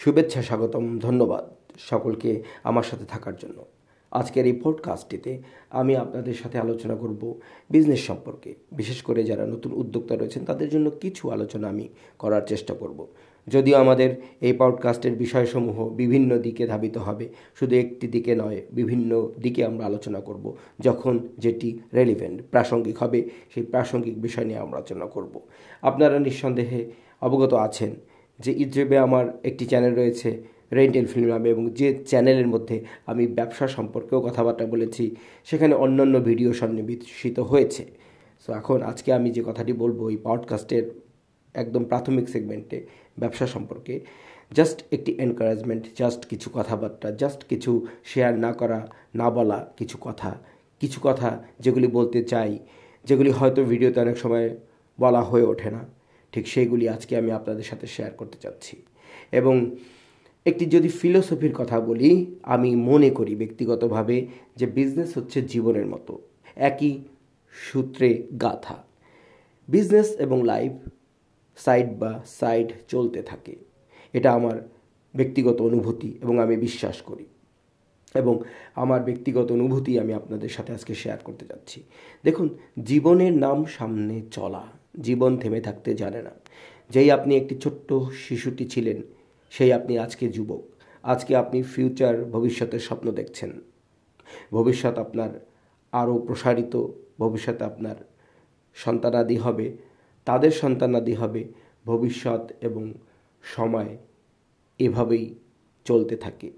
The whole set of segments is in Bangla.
শুভেচ্ছা, স্বাগতম, ধন্যবাদ সকলকে আমার সাথে থাকার জন্য। আজকের এই পডকাস্টটিতে আমি আপনাদের সাথে আলোচনা করব বিজনেস সম্পর্কে। বিশেষ করে যারা নতুন উদ্যোক্তা রয়েছেন, তাদের জন্য কিছু আলোচনা আমি করার চেষ্টা করব। যদিও আমাদের এই পডকাস্টের বিষয়সমূহ বিভিন্ন দিকে ধাবিত হবে, শুধু একটি দিকে নয়, বিভিন্ন দিকে আমরা আলোচনা করব, যখন যেটি রেলিভেন্ট প্রাসঙ্গিক হবে, সেই প্রাসঙ্গিক বিষয় নিয়ে আমরা আলোচনা করব। আপনারা নিঃসন্দেহে অবগত আছেন যে ইউটিউবে আমার একটি চ্যানেল রয়েছে রেন্টেল ফিল্ম নামে এবং যে চ্যানেলের মধ্যে আমি ব্যবসা সম্পর্কেও কথাবার্তা বলেছি, সেখানে অন্যান্য ভিডিও সন্নিবেশিত হয়েছে। সো এখন আজকে আমি যে কথাটি বলব এই পডকাস্টের একদম প্রাথমিক সেগমেন্টে ব্যবসা সম্পর্কে জাস্ট একটি এনকারেজমেন্ট জাস্ট কিছু কথাবার্তা জাস্ট কিছু শেয়ার না করা, না বলা কিছু কথা কিছু কথা যেগুলি বলতে চাই, যেগুলি হয়তো ভিডিওতে অনেক সময় বলা হয়ে ওঠে না। ঠিক সেইগুলি আজকে আমি আপনাদের সাথে শেয়ার করতে চাচ্ছি। এবং একটি যদি ফিলোসফির কথা বলি, আমি মনে করি ব্যক্তিগতভাবে যে বিজনেস হচ্ছে জীবনের মতো। একই সূত্রে গাথা। বিজনেস এবং লাইফ সাইড বা সাইড চলতে থাকে। এটা আমার ব্যক্তিগত অনুভূতি এবং আমি বিশ্বাস করি। এবং আমার ব্যক্তিগত অনুভূতি আমি আপনাদের সাথে আজকে শেয়ার করতে যাচ্ছি দেখুন, জীবনের নাম সামনে চলা। জীবন থেমে থাকতে জানে না। যেই আপনি একটি ছোট্ট শিশুটি ছিলেন, সেই আপনি আজকে যুবক। আজকে আপনি ফিউচার ভবিষ্যতের স্বপ্ন দেখছেন। ভবিষ্যৎ আপনার আরও প্রসারিত ভবিষ্যতে আপনার সন্তানাদি হবে, তাদের সন্তানাদি হবে, ভবিষ্যৎ এবং সময় এভাবেই চলতে থাকে।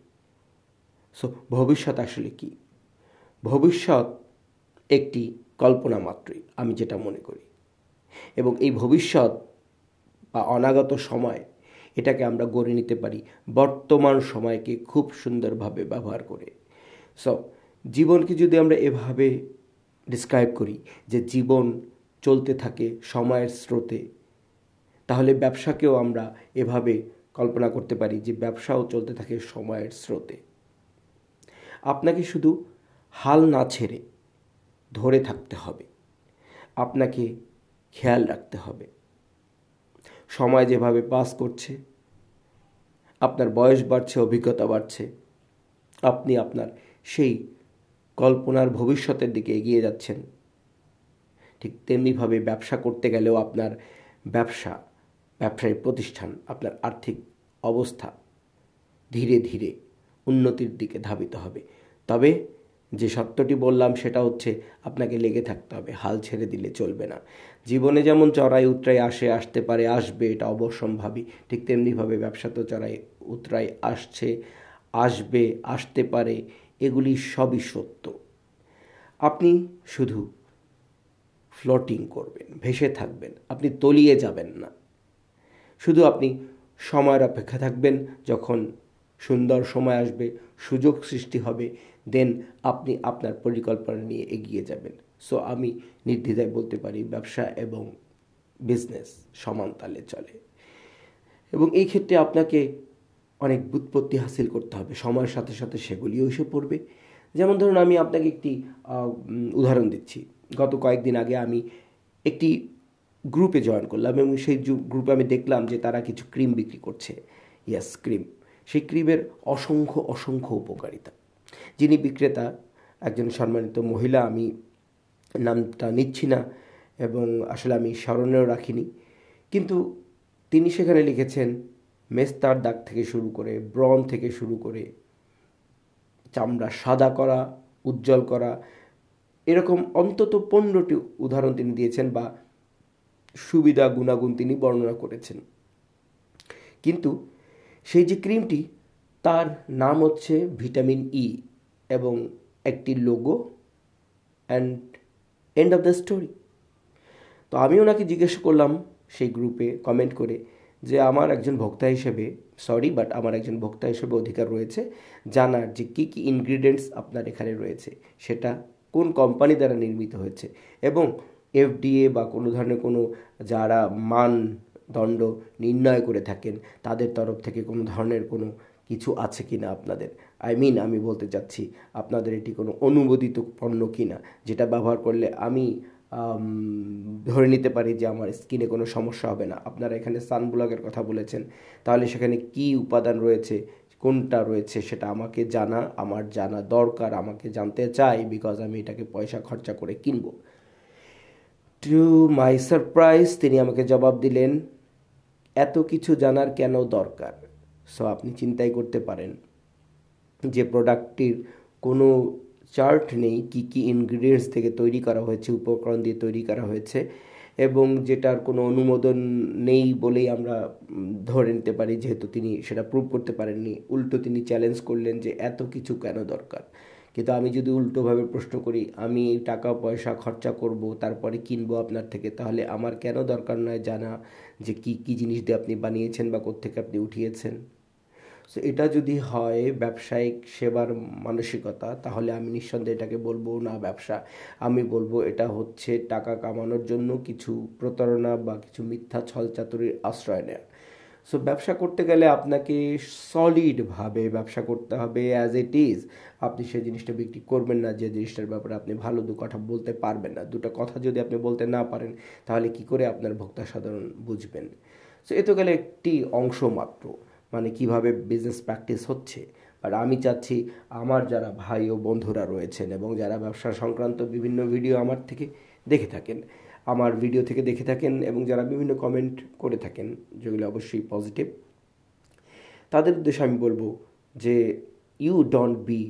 সো ভবিষ্যৎ আসলে কি? ভবিষ্যৎ একটি কল্পনা মাত্রই, আমি যেটা মনে করি। এবং এই ভবিষ্যৎ বা অনাগত সময় এটাকে আমরা গড়ে নিতে পারি বর্তমান সময়কে খুব সুন্দরভাবে ব্যবহার করে। সো জীবনকে যদি আমরা এভাবে ডিসক্রাইব করি যে জীবন চলতে থাকে সময়ের স্রোতে, তাহলে ব্যবসাকেও আমরা এভাবে কল্পনা করতে পারি যে ব্যবসাও চলতে থাকে সময়ের স্রোতে। আপনাকে শুধু হাল না ছেড়ে ধরে থাকতে হবে। আপনাকে খেয়াল রাখতে হবে। সময় যেভাবে পাস করছে, আপনার বয়স বাড়ছে, অভিজ্ঞতা বাড়ছে, আপনি আপনার সেই কল্পনার ভবিষ্যতের দিকে এগিয়ে যাচ্ছেন। ঠিক তেমনিভাবে ব্যবসা করতে গেলেও আপনার ব্যবসা ব্যবসায়ী প্রতিষ্ঠান, আপনার আর্থিক অবস্থা ধীরে ধীরে উন্নতির দিকে ধাবিত হবে। তবে যে সত্যটি বললাম সেটা হচ্ছে আপনাকে লেগে থাকতে হবে, হাল ছেড়ে দিলে চলবে না। জীবনে যেমন চড়াই উতরাই আসে, আসতে পারে, আসবে, এটা অবশ্যম্ভাবী। ঠিক তেমনিভাবে ব্যবসা তো চড়াই উতরাই আসছে, আসবে, আসতে পারে, এগুলি সবই সত্য। আপনি শুধু ফ্লোটিং করবেন, ভেসে থাকবেন, আপনি তলিয়ে যাবেন না। শুধু আপনি সময়ের অপেক্ষা থাকবেন, যখন সুন্দর সময় আসবে, সুযোগ সৃষ্টি হবে দেন আপনি আপনার পরিকল্পনা নিয়ে এগিয়ে যাবেন। সো আমি নির্দ্বিধায় বলতে পারি ব্যবসা এবং বিজনেস সমান তালে চলে। এবং এই ক্ষেত্রে আপনাকে অনেক বুৎপত্তি হাসিল করতে হবে। সময়ের সাথে সাথে সেগুলিও এসে পড়বে। যেমন ধরুন, আমি আপনাকে একটি উদাহরণ দিচ্ছি। গত কয়েকদিন আগে আমি একটি গ্রুপে জয়েন করলাম এবং সেই গ্রুপে আমি দেখলাম যে তারা কিছু ক্রিম বিক্রি করছে। ইয়াস ক্রিম সেই ক্রিমের অসংখ্য অসংখ্য উপকারিতা। যিনি বিক্রেতা, একজন সম্মানিত মহিলা, আমি নামটা নিচ্ছি না এবং আসলে আমি স্মরণেও রাখিনি। কিন্তু তিনি সেখানে লিখেছেন, মেস্তার দাগ থেকে শুরু করে, ব্রণ থেকে শুরু করে, চামড়া সাদা করা, উজ্জ্বল করা, এরকম অন্তত পনেরোটি উদাহরণ তিনি দিয়েছেন বা সুবিধা, গুণাগুণ তিনি বর্ণনা করেছেন। কিন্তু সেই যে ক্রিমটি, তার নাম হচ্ছে ভিটামিন ই। এবং একটি logo and end of the story তো আমি ওনাকে জিজ্ঞেস করলাম সেই গ্রুপে কমেন্ট করে যে আমার একজন ভোক্তা হিসেবে সরি বাট আমার একজন ভোক্তা হিসেবে অধিকার রয়েছে, জানার যে কী কী ইনগ্রিডিয়েন্টস আপনার এখানে রয়েছে, সেটা কোন কোম্পানি দ্বারা নির্মিত হয়েছে এবং এফডিএ বা কোনো ধরনের কোনো যারা মান দণ্ড নির্ণয় করে থাকেন, তাদের তরফ থেকে কোনো ধরনের কোনো কিছু আছে কি না আপনাদের। আই মিন আমি বলতে চাচ্ছি, আপনাদের এটি কোনো অনুমোদিত পণ্য কি না যেটা ব্যবহার করলে আমি ধরে নিতে পারি যে আমার স্কিনে কোনো সমস্যা হবে না। আপনারা এখানে সানব্লকের কথা বলেছেন, তাহলে সেখানে কি উপাদান রয়েছে, কোনটা রয়েছে সেটা আমাকে জানা, আমার জানা দরকার, আমাকে জানতে চাই বিকজ আমি এটাকে পয়সা খরচা করে কিনব। টু মাই সারপ্রাইজ তিনি আমাকে জবাব দিলেন, এত কিছু জানার কেন দরকার? সো আপনি চিন্তাই করতে পারেন। যে প্রোডাক্টটির কোনো চার্ট নেই, কি কি ইনগ্রিডিয়েন্টস থেকে তৈরি করা হয়েছে, উপকরণ দিয়ে তৈরি করা হয়েছে, এবং যেটার কোনো অনুমোদন নেই বলেই আমরা ধরে নিতে পারি, যেহেতু তিনি সেটা প্রুভ করতে পারেননি। উল্টো তিনি চ্যালেঞ্জ করলেন যে এত কিছু কেন দরকার? কিন্তু আমি যদি উল্টোভাবে প্রশ্ন করি, আমি টাকা, পয়সা খরচা করব, তারপরে কিনবো আপনার থেকে, তাহলে আমার কেন দরকার নয় জানা যে কি কি জিনিস দিয়ে আপনি বানিয়েছেন বা কোথেকে আপনি উঠিয়েছেন? সো এটা যদি হয় ব্যবসায়িক সেবার মানসিকতা, তাহলে আমি নিঃসন্দেহে এটাকে বলব, না, ব্যবসা, আমি বলব এটা হচ্ছে টাকা কামানোর জন্য কিছু প্রতারণা বা কিছু মিথ্যা ছলচাতুরির আশ্রয় নেয়া। সো ব্যবসা করতে গেলে আপনাকে সলিডভাবে ব্যবসা করতে হবে অ্যাজ ইট ইজ আপনি সেই জিনিসটা বিক্রি করবেন না, যে জিনিসটার ব্যাপারে আপনি ভালো দু কথা বলতে পারবেন না। দুটো কথা যদি আপনি বলতে না পারেন, তাহলে কি করে আপনার ভোক্তা সাধারণ বুঝবেন? সো এ তো গেলে একটি অংশ মাত্র। মানে কীভাবে বিজনেস প্র্যাকটিস হচ্ছে। আর আমি চাচ্ছি আমার যারা ভাই ও বন্ধুরা রয়েছেন এবং যারা ব্যবসা সংক্রান্ত বিভিন্ন ভিডিও আমার থেকে দেখে থাকেন, আমার ভিডিও থেকে দেখে থাকেন এবং যারা বিভিন্ন কমেন্ট করে থাকেন, যেগুলো অবশ্যই পজিটিভ তাদের উদ্দেশ্যে আমি বলব যে you don't be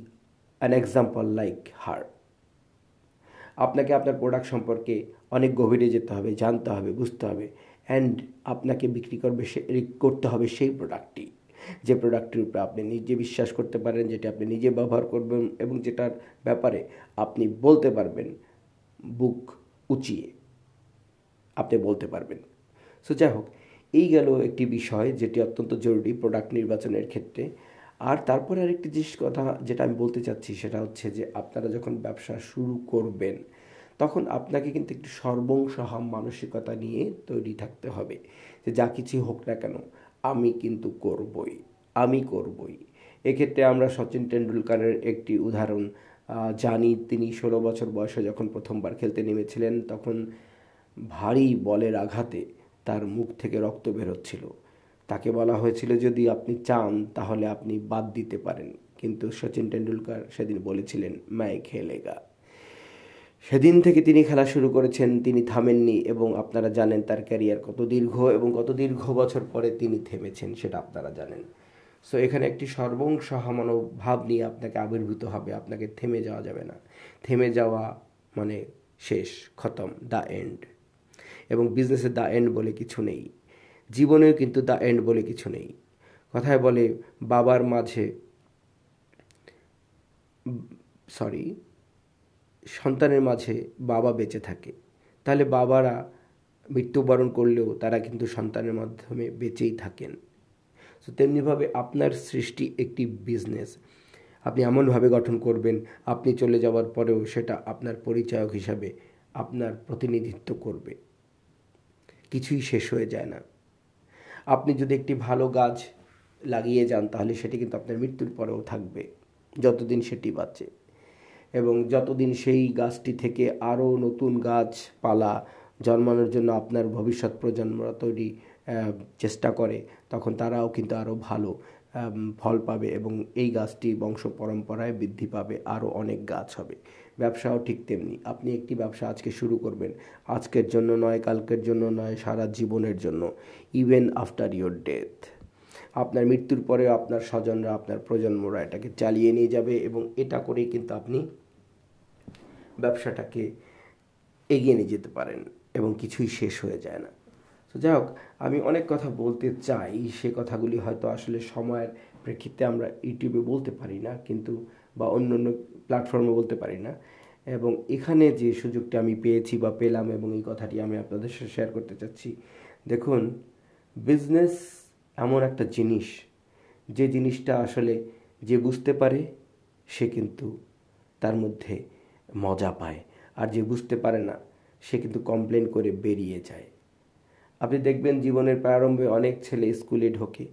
an example like her আপনাকে আপনার প্রোডাক্ট সম্পর্কে অনেক গভীরে যেতে হবে, জানতে হবে, বুঝতে হবে। অ্যান্ড আপনাকে বিক্রি করবে সে করতে হবে সেই প্রোডাক্টটি যে প্রোডাক্টটির উপরে আপনি নিজে বিশ্বাস করতে পারেন, যেটা আপনি নিজে ব্যবহার করবেন এবং যেটার ব্যাপারে আপনি বলতে পারবেন, বুক উঁচিয়ে আপনি বলতে পারবেন। সো যাই হোক, এই গেল একটি বিষয় যেটি অত্যন্ত জরুরি প্রোডাক্ট নির্বাচনের ক্ষেত্রে। আর তারপরে আরেকটি জিনিস কথা যেটা আমি বলতে চাচ্ছি, সেটা হচ্ছে যে আপনারা যখন ব্যবসা শুরু করবেন তখন আপনাকে কিন্তু একটি সর্বংসহাম মানসিকতা নিয়ে তৈরি থাকতে হবে যে যা কিছু হোক না কেন, আমি কিন্তু করবই, আমি করবই। এক্ষেত্রে আমরা সচিন টেন্ডুলকারের একটি উদাহরণ জানি তিনি ষোলো বছর বয়সে যখন প্রথমবার খেলতে নেমেছিলেন, তখন ভারী বলের আঘাতে তার মুখ থেকে রক্ত বেরোচ্ছিল তাকে বলা হয়েছিল, যদি আপনি চান, তাহলে আপনি বাদ দিতে পারেন। কিন্তু সচিন টেন্ডুলকার সেদিন বলেছিলেন, ম্যায় খেলেগা। সেদিন থেকে তিনি খেলা শুরু করেছেন, তিনি থামেননি এবং আপনারা জানেন তার ক্যারিয়ার কত দীর্ঘ এবং কত দীর্ঘ বছর পরে তিনি থেমেছেন, সেটা আপনারা জানেন। সো এখানে একটি সর্বংসহামানব ভাব নিয়ে আপনাকে আবির্ভূত হবে, আপনাকে থেমে যাওয়া যাবে না। থেমে যাওয়া মানে শেষ, খতম দ্য এন্ড এবং বিজনেসে দ্য এন্ড বলে কিছু নেই, জীবনেও কিন্তু দ্য এন্ড বলে কিছু নেই। কথায় বলে, বাবার মাঝে সরি সন্তানের মাঝে বাবা বেঁচে থাকে। তাহলে বাবারা মৃত্যুবরণ করলেও তারা কিন্তু সন্তানের মাধ্যমে বেঁচেই থাকেন। তো তেমনিভাবে আপনার সৃষ্টি একটি বিজনেস আপনি এমনভাবে গঠন করবেন, আপনি চলে যাওয়ার পরেও সেটা আপনার পরিচায়ক হিসাবে আপনার প্রতিনিধিত্ব করবে। কিছুই শেষ হয়ে যায় না। আপনি যদি একটি ভালো গাছ লাগিয়ে যান, তাহলে সেটি কিন্তু আপনার মৃত্যুর পরেও থাকবে, যতদিন সেটি বাঁচে। এবং যতদিন সেই গাছটি থেকে আরও নতুন গাছপালা জন্মানোর জন্য আপনার ভবিষ্যৎ প্রজন্মরা তৈরি চেষ্টা করে, তখন তারাও কিন্তু আরও ভালো ফল পাবে এবং এই গাছটি বংশ পরম্পরায় বৃদ্ধি পাবে, আরও অনেক গাছ হবে। ব্যবসাও ঠিক তেমনি। আপনি একটি ব্যবসা আজকে শুরু করবেন। আজকের জন্য নয়, কালকের জন্য নয়, সারা জীবনের জন্য। ইভেন আফটার ইয়োর ডেথ আপনার মৃত্যুর পরেও আপনার স্বজনরা, আপনার প্রজন্মরা এটাকে চালিয়ে নিয়ে যাবে এবং এটা করেই কিন্তু আপনি ব্যবসাটাকে এগিয়ে নিয়ে যেতে পারেন এবং কিছুই শেষ হয়ে যায় না। তো যাই হোক, আমি অনেক কথা বলতে চাই, সে কথাগুলি হয়তো আসলে সময়ের প্রেক্ষিতে আমরা ইউটিউবে বলতে পারি না, কিন্তু বা অন্য অন্য প্ল্যাটফর্মে বলতে পারি না। এবং এখানে যে সুযোগটা আমি পেয়েছি বা পেলাম এবং এই কথাটি আমি আপনাদের সাথে শেয়ার করতে চাচ্ছি, দেখুন বিজনেস এমন একটা জিনিস, যে জিনিসটা আসলে যে বুঝতে পারে, সে কিন্তু তার মধ্যে মজা পায়। আর যে বুঝতে পারে না, সে কিন্তু কমপ্লেন করে বেরিয়ে যায়। আপনি দেখবেন জীবনের প্রারম্ভে অনেক ছেলে স্কুলে ঢোকে।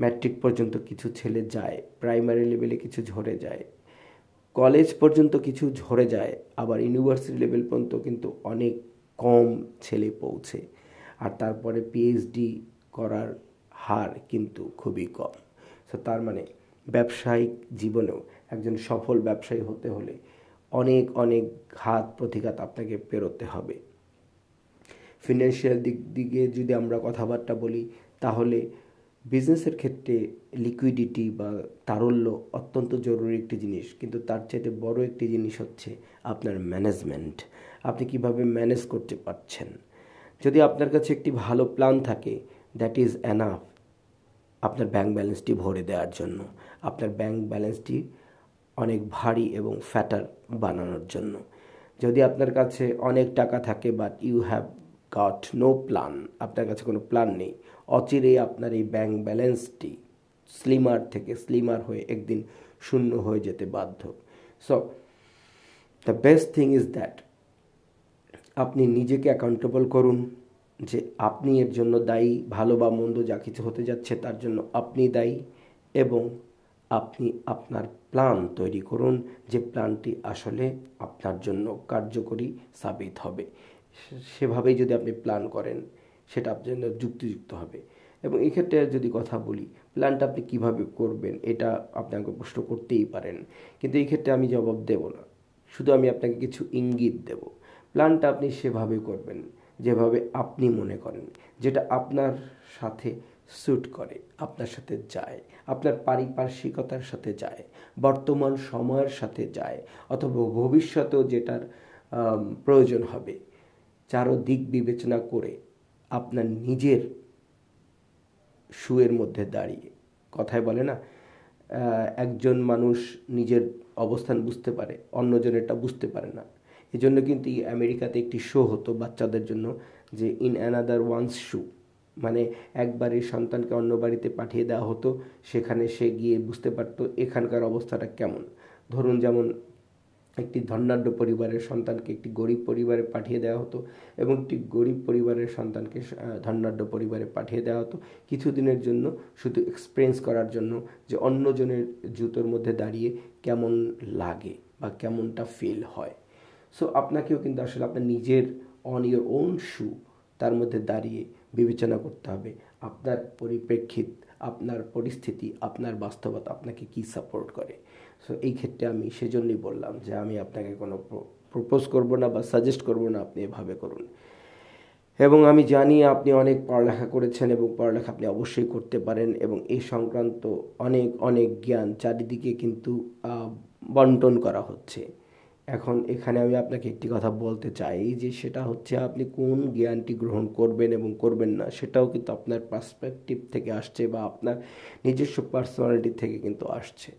ম্যাট্রিক পর্যন্ত কিছু ছেলে যায় প্রাইমারি লেভেলে কিছু ঝরে যায়। কলেজ পর্যন্ত কিছু ঝরে যায়, আবার ইউনিভার্সিটি লেভেল পর্যন্ত কিন্তু অনেক কম ছেলে পৌঁছে। আর তারপরে পিএইচডি করার হার কিন্তু খুবই কম। সো তার মানে ব্যবসায়িক জীবনেও একজন সফল ব্যবসায়ী হতে হলে অনেক অনেক ঘাত প্রতিঘাত আপনাকে পেরোতে হবে। ফিনান্সিয়াল দিক দিকে যদি আমরা কথাবার্তা বলি, তাহলে বিজনেসের ক্ষেত্রে লিকুইডিটি বা তারল্য অত্যন্ত জরুরি একটি জিনিস। কিন্তু তার চাইতে বড় একটি জিনিস হচ্ছে আপনার ম্যানেজমেন্ট আপনি কীভাবে ম্যানেজ করতে পারছেন? যদি আপনার কাছে একটি ভালো প্ল্যান থাকে দ্যাট ইজ অ্যানাফ আপনার ব্যাংক ব্যালেন্সটি ভরে দেওয়ার জন্য। আপনার ব্যাংক ব্যালেন্সটি অনেক ভারী এবং ফ্যাটার বানানোর জন্য। যদি আপনার কাছে অনেক টাকা থাকে but you have got no plan আপনার কাছে কোনো প্ল্যান নেই, অচিরেই আপনার এই ব্যাংক ব্যালেন্সটি স্লিমার থেকে স্লিমার হয়ে একদিন শূন্য হয়ে যেতে বাধ্য। So the best thing is that আপনি নিজেকে অ্যাকাউন্টেবল করুন যে আপনি এর জন্য দায়ী, ভালো বা মন্দ যা কিছু হতে যাচ্ছে তার জন্য আপনি দায়ী এবং আপনি আপনার প্ল্যান তৈরি করুন যে প্ল্যানটি আসলে আপনার জন্য কার্যকরী সাবিত হবে। সেভাবেই যদি আপনি প্ল্যান করেন, সেটা আপনার জন্য যুক্তিযুক্ত হবে। এবং এক্ষেত্রে যদি কথা বলি, প্ল্যানটা আপনি কীভাবে করবেন, এটা আপনাকে প্রশ্ন করতেই পারেন। কিন্তু এই ক্ষেত্রে আমি জবাব দেব না। শুধু আমি আপনাকে কিছু ইঙ্গিত দেব। প্ল্যানটা আপনি সেভাবে করবেন, যেভাবে আপনি মনে করেন, যেটা আপনার সাথে স্যুট করে, আপনার সাথে যায়, আপনার পারিপার্শ্বিকতার সাথে যায়, বর্তমান সময়ের সাথে যায়, অথবা ভবিষ্যতেও যেটার প্রয়োজন হবে চারো দিক বিবেচনা করে আপনার নিজের শুয়ের মধ্যে দাঁড়িয়ে। কথায় বলে না একজন মানুষ নিজের অবস্থান বুঝতে পারে অন্যজন এটা বুঝতে পারে না। এজন্য কিন্তু আমেরিকাতে একটি শো হতো বাচ্চাদের জন্য, যে ইন অ্যানাদার ওয়ান্স শু মানে একবার এই সন্তানকে অন্য বাড়িতে পাঠিয়ে দেওয়া হতো, সেখানে সে গিয়ে বুঝতে পারতো এখানকার অবস্থাটা কেমন। ধরুন যেমন একটি ধনাঢ্য পরিবারের সন্তানকে একটি গরিব পরিবারে পাঠিয়ে দেওয়া হতো এবং একটি গরিব পরিবারের সন্তানকে ধনাঢ্য পরিবারে পাঠিয়ে দেওয়া হতো। কিছুদিনের জন্য শুধু এক্সপিরিয়েন্স করার জন্য যে অন্যজনের জুতোর মধ্যে দাঁড়িয়ে কেমন লাগে বা কেমনটা ফিল হয়। সো আপনাকেও কিন্তু আসলে আপনার নিজের অন ইয়োর ওন শু তার মধ্যে দাঁড়িয়ে বিবেচনা করতে হবে। আপনার পরিপ্রেক্ষিত, আপনার পরিস্থিতি, আপনার বাস্তবতা আপনাকে কি সাপোর্ট করে? সো এই ক্ষেত্রে আমি সেজন্যই বললাম যে আমি আপনাকে কোনো প্রপোজ করব না বা সাজেস্ট করব না, আপনি এভাবে করুন। এবং আমি জানি আপনি অনেক পড়ালেখা করেছেন এবং পড়ালেখা আপনি অবশ্যই করতে পারেন এবং এই সংক্রান্ত অনেক অনেক জ্ঞান চারিদিকে কিন্তু বন্টন করা হচ্ছে। এখন এখানে আমি আপনাকে একটি কথা বলতে চাই যে সেটা হচ্ছে আপনি কোন জ্ঞানটি গ্রহণ করবেন এবং করবেন না, সেটাও কিন্তু আপনার পার্সপেক্টিভ থেকে আসছে বা আপনার নিজস্ব পার্সোনালিটি থেকে কিন্তু আসছে।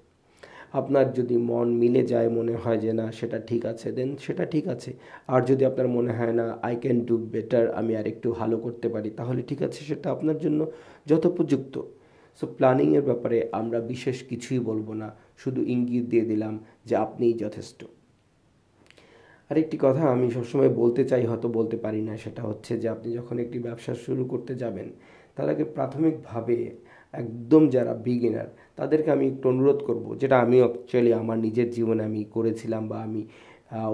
আপনার যদি মন মিলে যায়, মনে হয় যে না, সেটা ঠিক আছে দেন সেটা ঠিক আছে। আর যদি আপনার মনে হয় না আই ক্যান ডু বেটার আমি আর একটু ভালো করতে পারি, তাহলে ঠিক আছে, সেটা আপনার জন্য যথোপযুক্ত। সো প্ল্যানিংয়ের ব্যাপারে আমরা বিশেষ কিছুই বলব না, শুধু ইঙ্গিত দিয়ে দিলাম যে আপনিই যথেষ্ট। আরেকটি কথা আমি সবসময় বলতে চাই, হয়তো বলতে পারি না, সেটা হচ্ছে যে আপনি যখন একটি ব্যবসা শুরু করতে যাবেন, তার আগে প্রাথমিকভাবে একদম যারা বিগিনার তাদেরকে আমি একটু অনুরোধ করব, যেটা আমি অ্যাকচুয়ালি আমার নিজের জীবনে আমি করেছিলাম বা আমি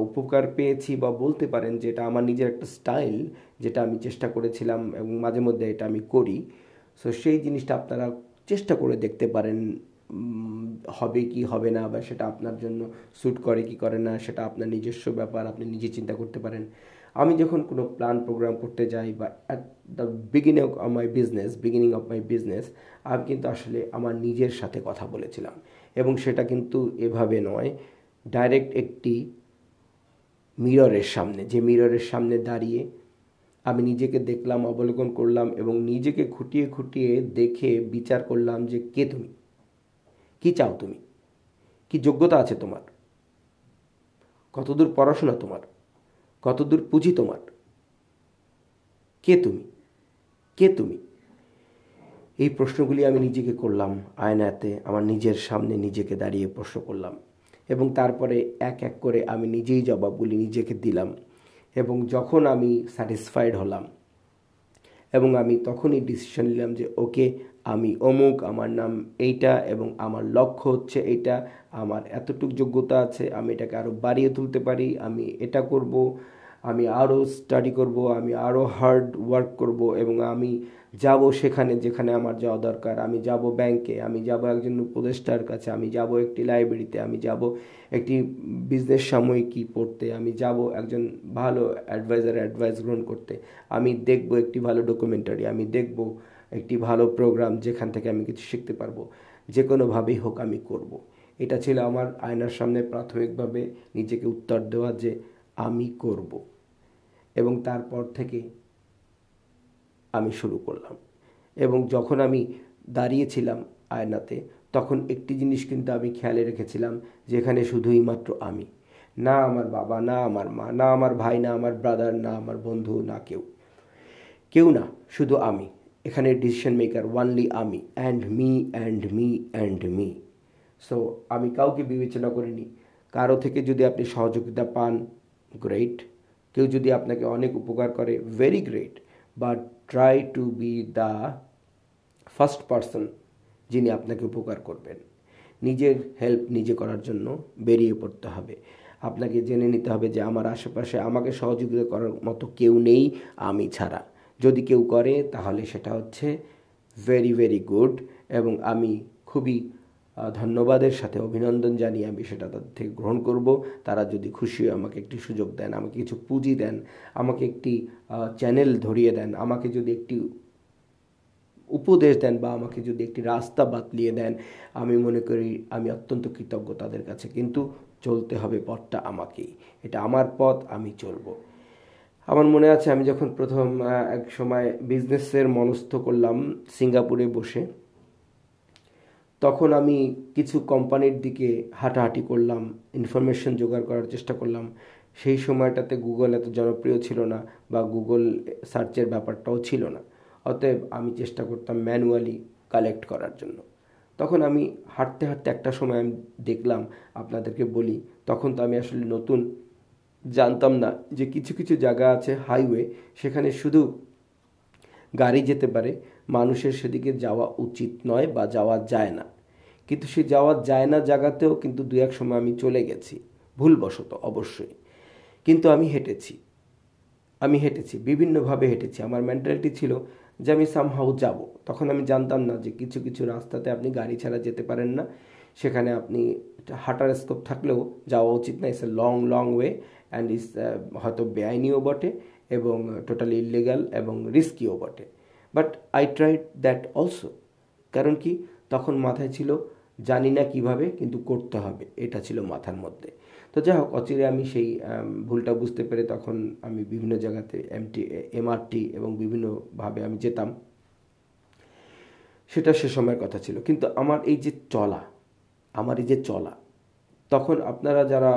উপকার পেয়েছি বা বলতে পারেন যে এটা আমার নিজের একটা স্টাইল যেটা আমি চেষ্টা করেছিলাম এবং মাঝে মধ্যে এটা আমি করি। সো সেই জিনিসটা আপনারা চেষ্টা করে দেখতে পারেন হবে কি হবে না বা সেটা আপনার জন্য স্যুট করে কি করে না, সেটা আপনার নিজস্ব ব্যাপার, আপনি নিজে চিন্তা করতে পারেন। আমি যখন কোনো প্ল্যান প্রোগ্রাম করতে যাই বা at the beginning of my business beginning of my business আমি কিন্তু আসলে আমার নিজের সাথে কথা বলেছিলাম। এবং সেটা কিন্তু এভাবে নয় ডাইরেক্ট একটি মিররের সামনে, যে মিররের সামনে দাঁড়িয়ে আমি নিজেকে দেখলাম, অবলোকন করলাম এবং নিজেকে খুঁটিয়ে খুঁটিয়ে দেখে বিচার করলাম যে কে তুমি। কি চাও তুমি? কি যোগ্যতা আছে তোমার? কতদূর পড়াশোনা তোমার? কতদূর পুঁজি তোমার? কে তুমি? কে তুমি? এই প্রশ্নগুলি আমি নিজেকে করলাম আয়নাতে, আমার নিজের সামনে নিজেকে দাঁড়িয়ে প্রশ্ন করলাম এবং তারপরে এক এক করে আমি নিজেই জবাবগুলি নিজেকে দিলাম এবং যখন আমি স্যাটিসফাইড হলাম এবং আমি তখনই ডিসিশন নিলাম যে ওকে আমি অমুক, আমার নাম এইটা এবং আমার লক্ষ্য হচ্ছে এইটা, আমার এতটুক যোগ্যতা আছে, আমি এটাকে আরও বাড়িয়ে তুলতে পারি, আমি এটা করব, আমি আরও স্টাডি করব, আমি আরও হার্ড ওয়ার্ক করব এবং আমি যাব সেখানে যেখানে আমার যাওয়া দরকার। আমি যাব ব্যাংকে আমি যাব একজন উপদেষ্টার কাছে, আমি যাব একটি লাইব্রেরিতে আমি যাব একটি বিজনেস সাময়িকী পড়তে, আমি যাব একজন ভালো অ্যাডভাইজার অ্যাডভাইস গ্রহণ করতে। আমি দেখব একটি ভালো ডকুমেন্টারি আমি দেখব একটি ভালো প্রোগ্রাম যেখান থেকে আমি কিছু শিখতে পারব। যে কোনোভাবেই হোক আমি করব। এটা ছিল আমার আয়নার সামনে প্রাথমিকভাবে নিজেকে উত্তর দেওয়া যে আমি করব। এবং তারপর থেকে আমি শুরু করলাম। এবং যখন আমি দাঁড়িয়েছিলাম আয়নাতে, তখন একটি জিনিস কিন্তু আমি খেয়ালে রেখেছিলাম, যেখানে শুধুই মাত্র আমি। না আমার বাবা, না আমার মা, না আমার ভাই, না আমার ব্রাদার না আমার বন্ধু, না কেউ। কেউ না, শুধু আমি। এখানে ডিসিশন মেকার ওয়ানলি আমি and me and me and me so আমি কাউকে বিবেচনা করিনি। কারও থেকে যদি আপনি সহযোগিতা পান গ্রেট কেউ যদি আপনাকে অনেক উপকার করে very great but try to be the first person যিনি আপনাকে উপকার করবেন। নিজের হেল্প নিজে করার জন্য বেরিয়ে পড়তে হবে। আপনাকে জেনে নিতে হবে যে আমার আশেপাশে আমাকে সহযোগিতা করার মতো কেউ নেই, আমি ছাড়া। যদি কেউ করে, তাহলে সেটা হচ্ছে ভেরি ভেরি গুড এবং আমি খুবই ধন্যবাদের সাথে অভিনন্দন জানিয়ে আমি সেটা তাদের থেকে গ্রহণ করব। তারা যদি খুশি হয়ে আমাকে একটি সুযোগ দেন, আমাকে কিছু পুঁজি দেন, আমাকে একটি চ্যানেল ধরিয়ে দেন, আমাকে যদি একটি উপদেশ দেন বা আমাকে যদি একটি রাস্তা বাতলিয়ে দেন, আমি মনে করি আমি অত্যন্ত কৃতজ্ঞ তাদের কাছে। কিন্তু চলতে হবে পথটা আমাকেই। এটা আমার পথ, আমি চলবো। আমার মনে আছে আমি যখন প্রথম এক সময় বিজনেসের মনস্থ করলাম সিঙ্গাপুরে বসে, তখন আমি কিছু কোম্পানির দিকে হাঁটাহাঁটি করলাম ইনফরমেশন জোগাড় করার চেষ্টা করলাম। সেই সময়টাতে গুগল এত জনপ্রিয় ছিল না বা গুগল সার্চের ব্যাপারটাও ছিল না। অতএব আমি চেষ্টা করতাম ম্যানুয়ালি কালেক্ট করার জন্য। তখন আমি হাঁটতে হাঁটতে একটা সময় আমি দেখলাম, আপনাদেরকে বলি, তখন তো আমি আসলে নতুন জানতাম না যে কিছু কিছু জায়গা আছে হাইওয়ে সেখানে শুধু গাড়ি যেতে পারে, মানুষের সেদিকে যাওয়া উচিত নয় বা যাওয়া যায় না। কিন্তু সে যাওয়া যায় না জায়গাতেও কিন্তু দু এক সময় আমি চলে গেছি, ভুলবশত, অবশ্যই। কিন্তু আমি হেঁটেছি আমি হেঁটেছি, বিভিন্নভাবে হেঁটেছি। আমার মেন্টালিটি ছিল যে আমি সামহাউ যাব। তখন আমি জানতাম না যে কিছু কিছু রাস্তাতে আপনি গাড়ি ছাড়া যেতে পারেন না। সেখানে আপনি হাঁটার স্কোপ থাকলেও যাওয়া উচিত না it's a long long way and is হয়তো বেআইনিও বটে এবং টোটালি ইলিগাল এবং রিস্কিও বটে। But I tried that also কারণ কি? তখন মাথায় ছিল, জানি না কীভাবে, কিন্তু করতে হবে। এটা ছিল মাথার মধ্যে। তো যাই হোক, অচিরে আমি সেই ভুলটা বুঝতে পেরে তখন আমি বিভিন্ন জায়গাতে এমটি, এমআরটি এবং বিভিন্নভাবে আমি যেতাম। সেটা সে সময়ের কথা ছিল। কিন্তু আমার এই যে চলা, আমার এই যে চলা তখন আপনারা যারা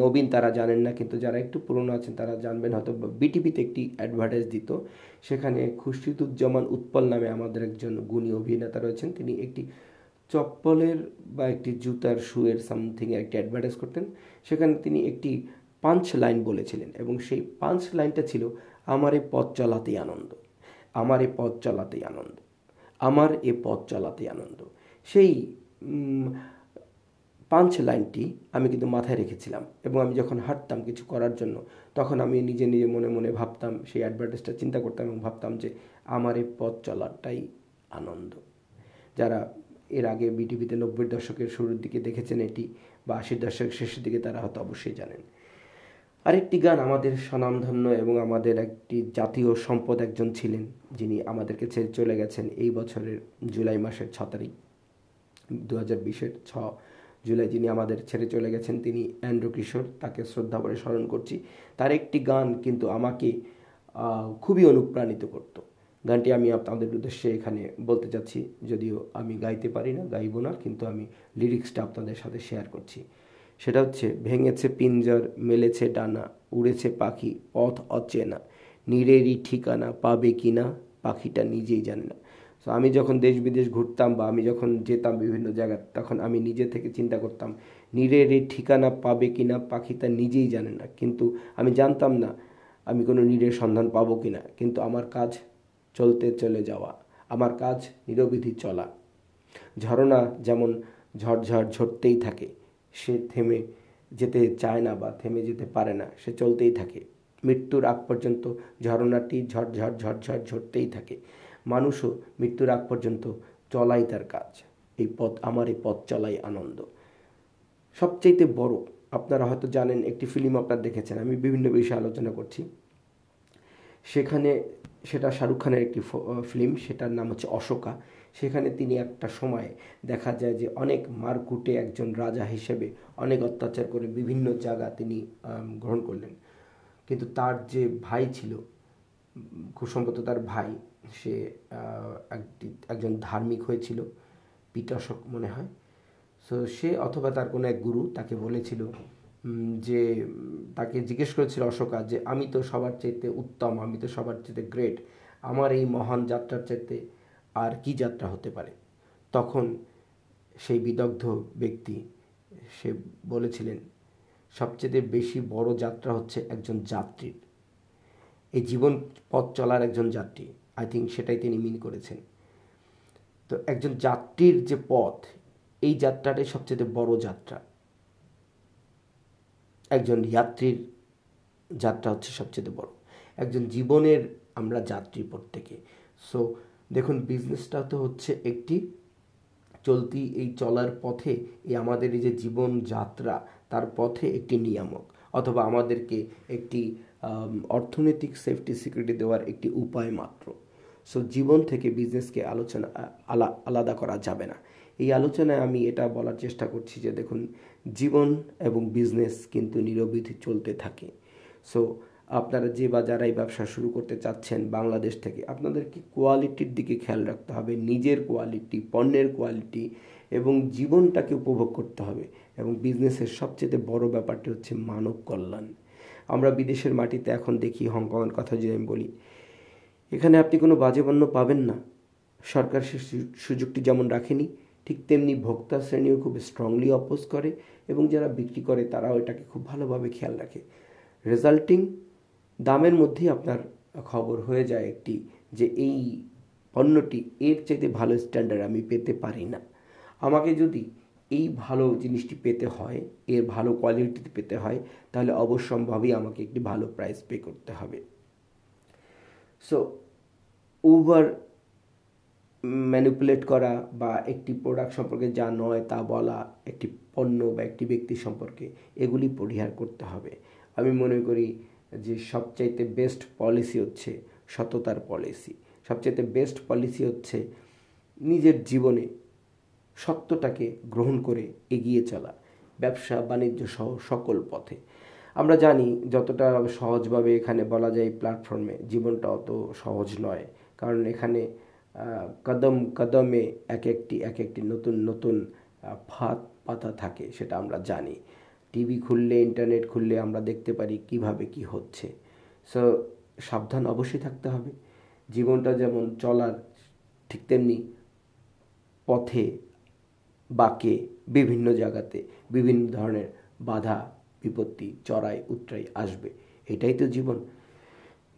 নবীন তারা জানেন না, কিন্তু যারা একটু পুরনো আছেন তারা জানবেন হয়তো বিটিভিতে একটি অ্যাডভার্টাইজ দিত। সেখানে খুশিদুজ্জামান উৎপল নামে আমাদের একজন গুণী অভিনেতা রয়েছেন। তিনি একটি চপ্পলের বা একটি জুতার শুয়ের সামথিং একটি অ্যাডভার্টাইজ করতেন। সেখানে তিনি একটি পাঞ্চ লাইন বলেছিলেন এবং সেই পাঞ্চ লাইনটা ছিল, আমার এ পথ চলাতেই আনন্দ। আমার এ পথ চলাতেই আনন্দ। আমার এ পথ চলাতেই আনন্দ। সেই পাঞ্চ লাইনটি আমি কিন্তু মাথায় রেখেছিলাম এবং আমি যখন হাঁটতাম কিছু করার জন্য, তখন আমি নিজে নিজে মনে মনে ভাবতাম, সেই অ্যাডভার্টাইজটা চিন্তা করতাম এবং ভাবতাম যে আমার এই পথ চলাটাই আনন্দ। যারা এর আগে বিটিভিতে নব্বই দশকের শুরুর দিকে দেখেছেন এটি বা আশির দশকের শেষের দিকে, তারা হয়তো অবশ্যই জানেন। আরেকটি গান আমাদের স্বনামধন্য এবং আমাদের একটি জাতীয় সম্পদ একজন ছিলেন, যিনি আমাদেরকে ছেড়ে চলে গেছেন এই বছরের জুলাই মাসের ছ তারিখ দু হাজার বিশের ছ জুলাই যিনি আমাদের ছেড়ে চলে গেছেন, তিনি অ্যান্ড্রু কিশোর, তাকে শ্রদ্ধা করে স্মরণ করছি। তার একটি গান কিন্তু আমাকে খুবই অনুপ্রাণিত করত। গানটি আমি আপনাদের উদ্দেশ্যে এখানে বলতে চাচ্ছি, যদিও আমি গাইতে পারি না, গাইব না, কিন্তু আমি লিরিক্সটা আপনাদের সাথে শেয়ার করছি। সেটা হচ্ছে, ভেঙেছে পিঞ্জর, মেলেছে ডানা, উড়েছে পাখি, পথ অচেনা, নীরেরই ঠিকানা পাবে কি না, পাখিটা নিজেই জানে না। সো আমি যখন দেশ বিদেশ ঘুরতাম বা আমি যখন যেতাম বিভিন্ন জায়গায়, তখন আমি নিজে থেকে চিন্তা করতাম, নীরের এই ঠিকানা পাবে কি না পাখি তা নিজেই জানে না। কিন্তু আমি জানতাম না, আমি কোনো নীরের সন্ধান পাবো কি না। কিন্তু আমার কাজ চলতে চলে যাওয়া, আমার কাজ নিরবিধি চলা। ঝরনা যেমন ঝড়ঝড় ঝরতেই থাকে, সে থেমে যেতে চায় না বা থেমে যেতে পারে না, সে চলতেই থাকে। মৃত্যুর আগ পর্যন্ত ঝরনাটি ঝড়ঝড় ঝড়ঝড় ঝরতেই থাকে। মানুষও মৃত্যুর আগ পর্যন্ত চলাই তার কাজ। এই পথ, আমার এই পথ চলাই আনন্দ। সবচাইতে বড়, আপনারা হয়তো জানেন, একটি ফিল্ম আপনারা দেখেছেন, আমি বিভিন্ন বিষয়ে আলোচনা করছি। সেখানে সেটা শাহরুখ খানের একটি ফিল্ম সেটার নাম হচ্ছে অশোকা। সেখানে তিনি একটা সময় দেখা যায় যে অনেক মারকুটে একজন রাজা হিসেবে অনেক অত্যাচার করে বিভিন্ন জায়গা তিনি গ্রহণ করলেন। কিন্তু তার যে ভাই ছিল, খুব সম্ভবত তার ভাই সে একজন ধার্মিক হয়েছিল, পিটাশক মনে হয়। সো সে অথবা তার কোনো এক গুরু তাকে বলেছিল যে, তাকে জিজ্ঞেস করেছিল অশোকা, যে, আমি তো সবার চাইতে উত্তম, আমি তো সবার চাইতে গ্রেট আমার এই মহান যাত্রার চাইতে আর কি যাত্রা হতে পারে? তখন সেই বিদগ্ধ ব্যক্তি, সে বলেছিলেন, সবচেয়ে বেশি বড় যাত্রা হচ্ছে একজন যাত্রীর। এই জীবন পথ চলার একজন যাত্রী। আই থিঙ্ক সেটাই তিনি মিন করেছেন। তো একজন যাত্রীর যে পথ, এই যাত্রাটাই সবচেয়ে বড় যাত্রা। একজন যাত্রীর যাত্রা হচ্ছে সবচেয়ে বড়। একজন জীবনের আমরা যাত্রী প্রত্যেকে। সো দেখুন বিজনেসটা তো হচ্ছে একটি চলতি, এই চলার পথে, এই আমাদের এই যে জীবন যাত্রা, তার পথে একটি নিয়ামক। অথবা আমাদেরকে একটি অর্থনৈতিক সেফটি সিকিউরিটি দেওয়ার একটি উপায় মাত্র। সো জীবন থেকে বিজনেসকে আলোচনা আলাদা করা যাবে না। এই আলোচনায় আমি এটা বলার চেষ্টা করছি যে, দেখুন, জীবন এবং বিজনেস কিন্তু নিরবিধি চলতে থাকে। সো আপনারা যে বা ব্যবসা শুরু করতে চাচ্ছেন বাংলাদেশ থেকে, আপনাদেরকে কোয়ালিটির দিকে খেয়াল রাখতে হবে, নিজের কোয়ালিটি পণ্যের কোয়ালিটি এবং জীবনটাকে উপভোগ করতে হবে। এবং বিজনেসের সবচেয়ে বড় ব্যাপারটি হচ্ছে মানব কল্যাণ। আমরা বিদেশের মাটিতে এখন দেখি হংকংয়ের কথা যদি আমি বলি। এখানে আপনি কোনো বাজে পণ্য পাবেন না। সরকার সে সুযোগটি যেমন রাখেনি, ঠিক তেমনি ভোক্তা শ্রেণীও খুব স্ট্রংলি অপোজ করে এবং যারা বিক্রি করে তারাও এটাকে খুব ভালোভাবে খেয়াল রাখে। রেজাল্টিং দামের মধ্যেই আপনার খবর হয়ে যায় একটি যে এই পণ্যটি এর চাইতে ভালো স্ট্যান্ডার্ড আমি পেতে পারি না। আমাকে যদি এই ভালো জিনিসটি পেতে হয়, এর ভালো কোয়ালিটিতে পেতে হয়, তাহলে অবশ্যম্ভাবী আমাকে একটি ভালো প্রাইস পে করতে হবে। সো ওভার ম্যানিপুলেট করা বা একটি প্রোডাক্ট সম্পর্কে যা নয় তা বলা, একটি পণ্য বা একটি ব্যক্তি সম্পর্কে, এগুলি পরিহার করতে হবে। আমি মনে করি যে সবচাইতে বেস্ট পলিসি হচ্ছে সততার পলিসি সবচাইতে বেস্ট পলিসি হচ্ছে নিজের জীবনে সত্যটাকে গ্রহণ করে এগিয়ে চলা, ব্যবসা বাণিজ্য সহ সকল পথে। আমরা জানি যতটা সহজভাবে এখানে বলা যায় প্ল্যাটফর্মে, জীবনটা অত সহজ নয়। কারণ এখানে কদম কদমে এক একটি এক একটি নতুন নতুন ফাঁদ পাতা থাকে, সেটা আমরা জানি। টিভি খুললে, ইন্টারনেট খুললে আমরা দেখতে পারি কীভাবে কি হচ্ছে। সো, সাবধান অবশ্যই থাকতে হবে। জীবনটা যেমন চলার ঠিক তেমনি পথে বাঁকে বিভিন্ন জায়গাতে বিভিন্ন ধরনের বাধা, বিপত্তি, চড়াই, উত্তরাই আসবে। এটাই তো জীবন।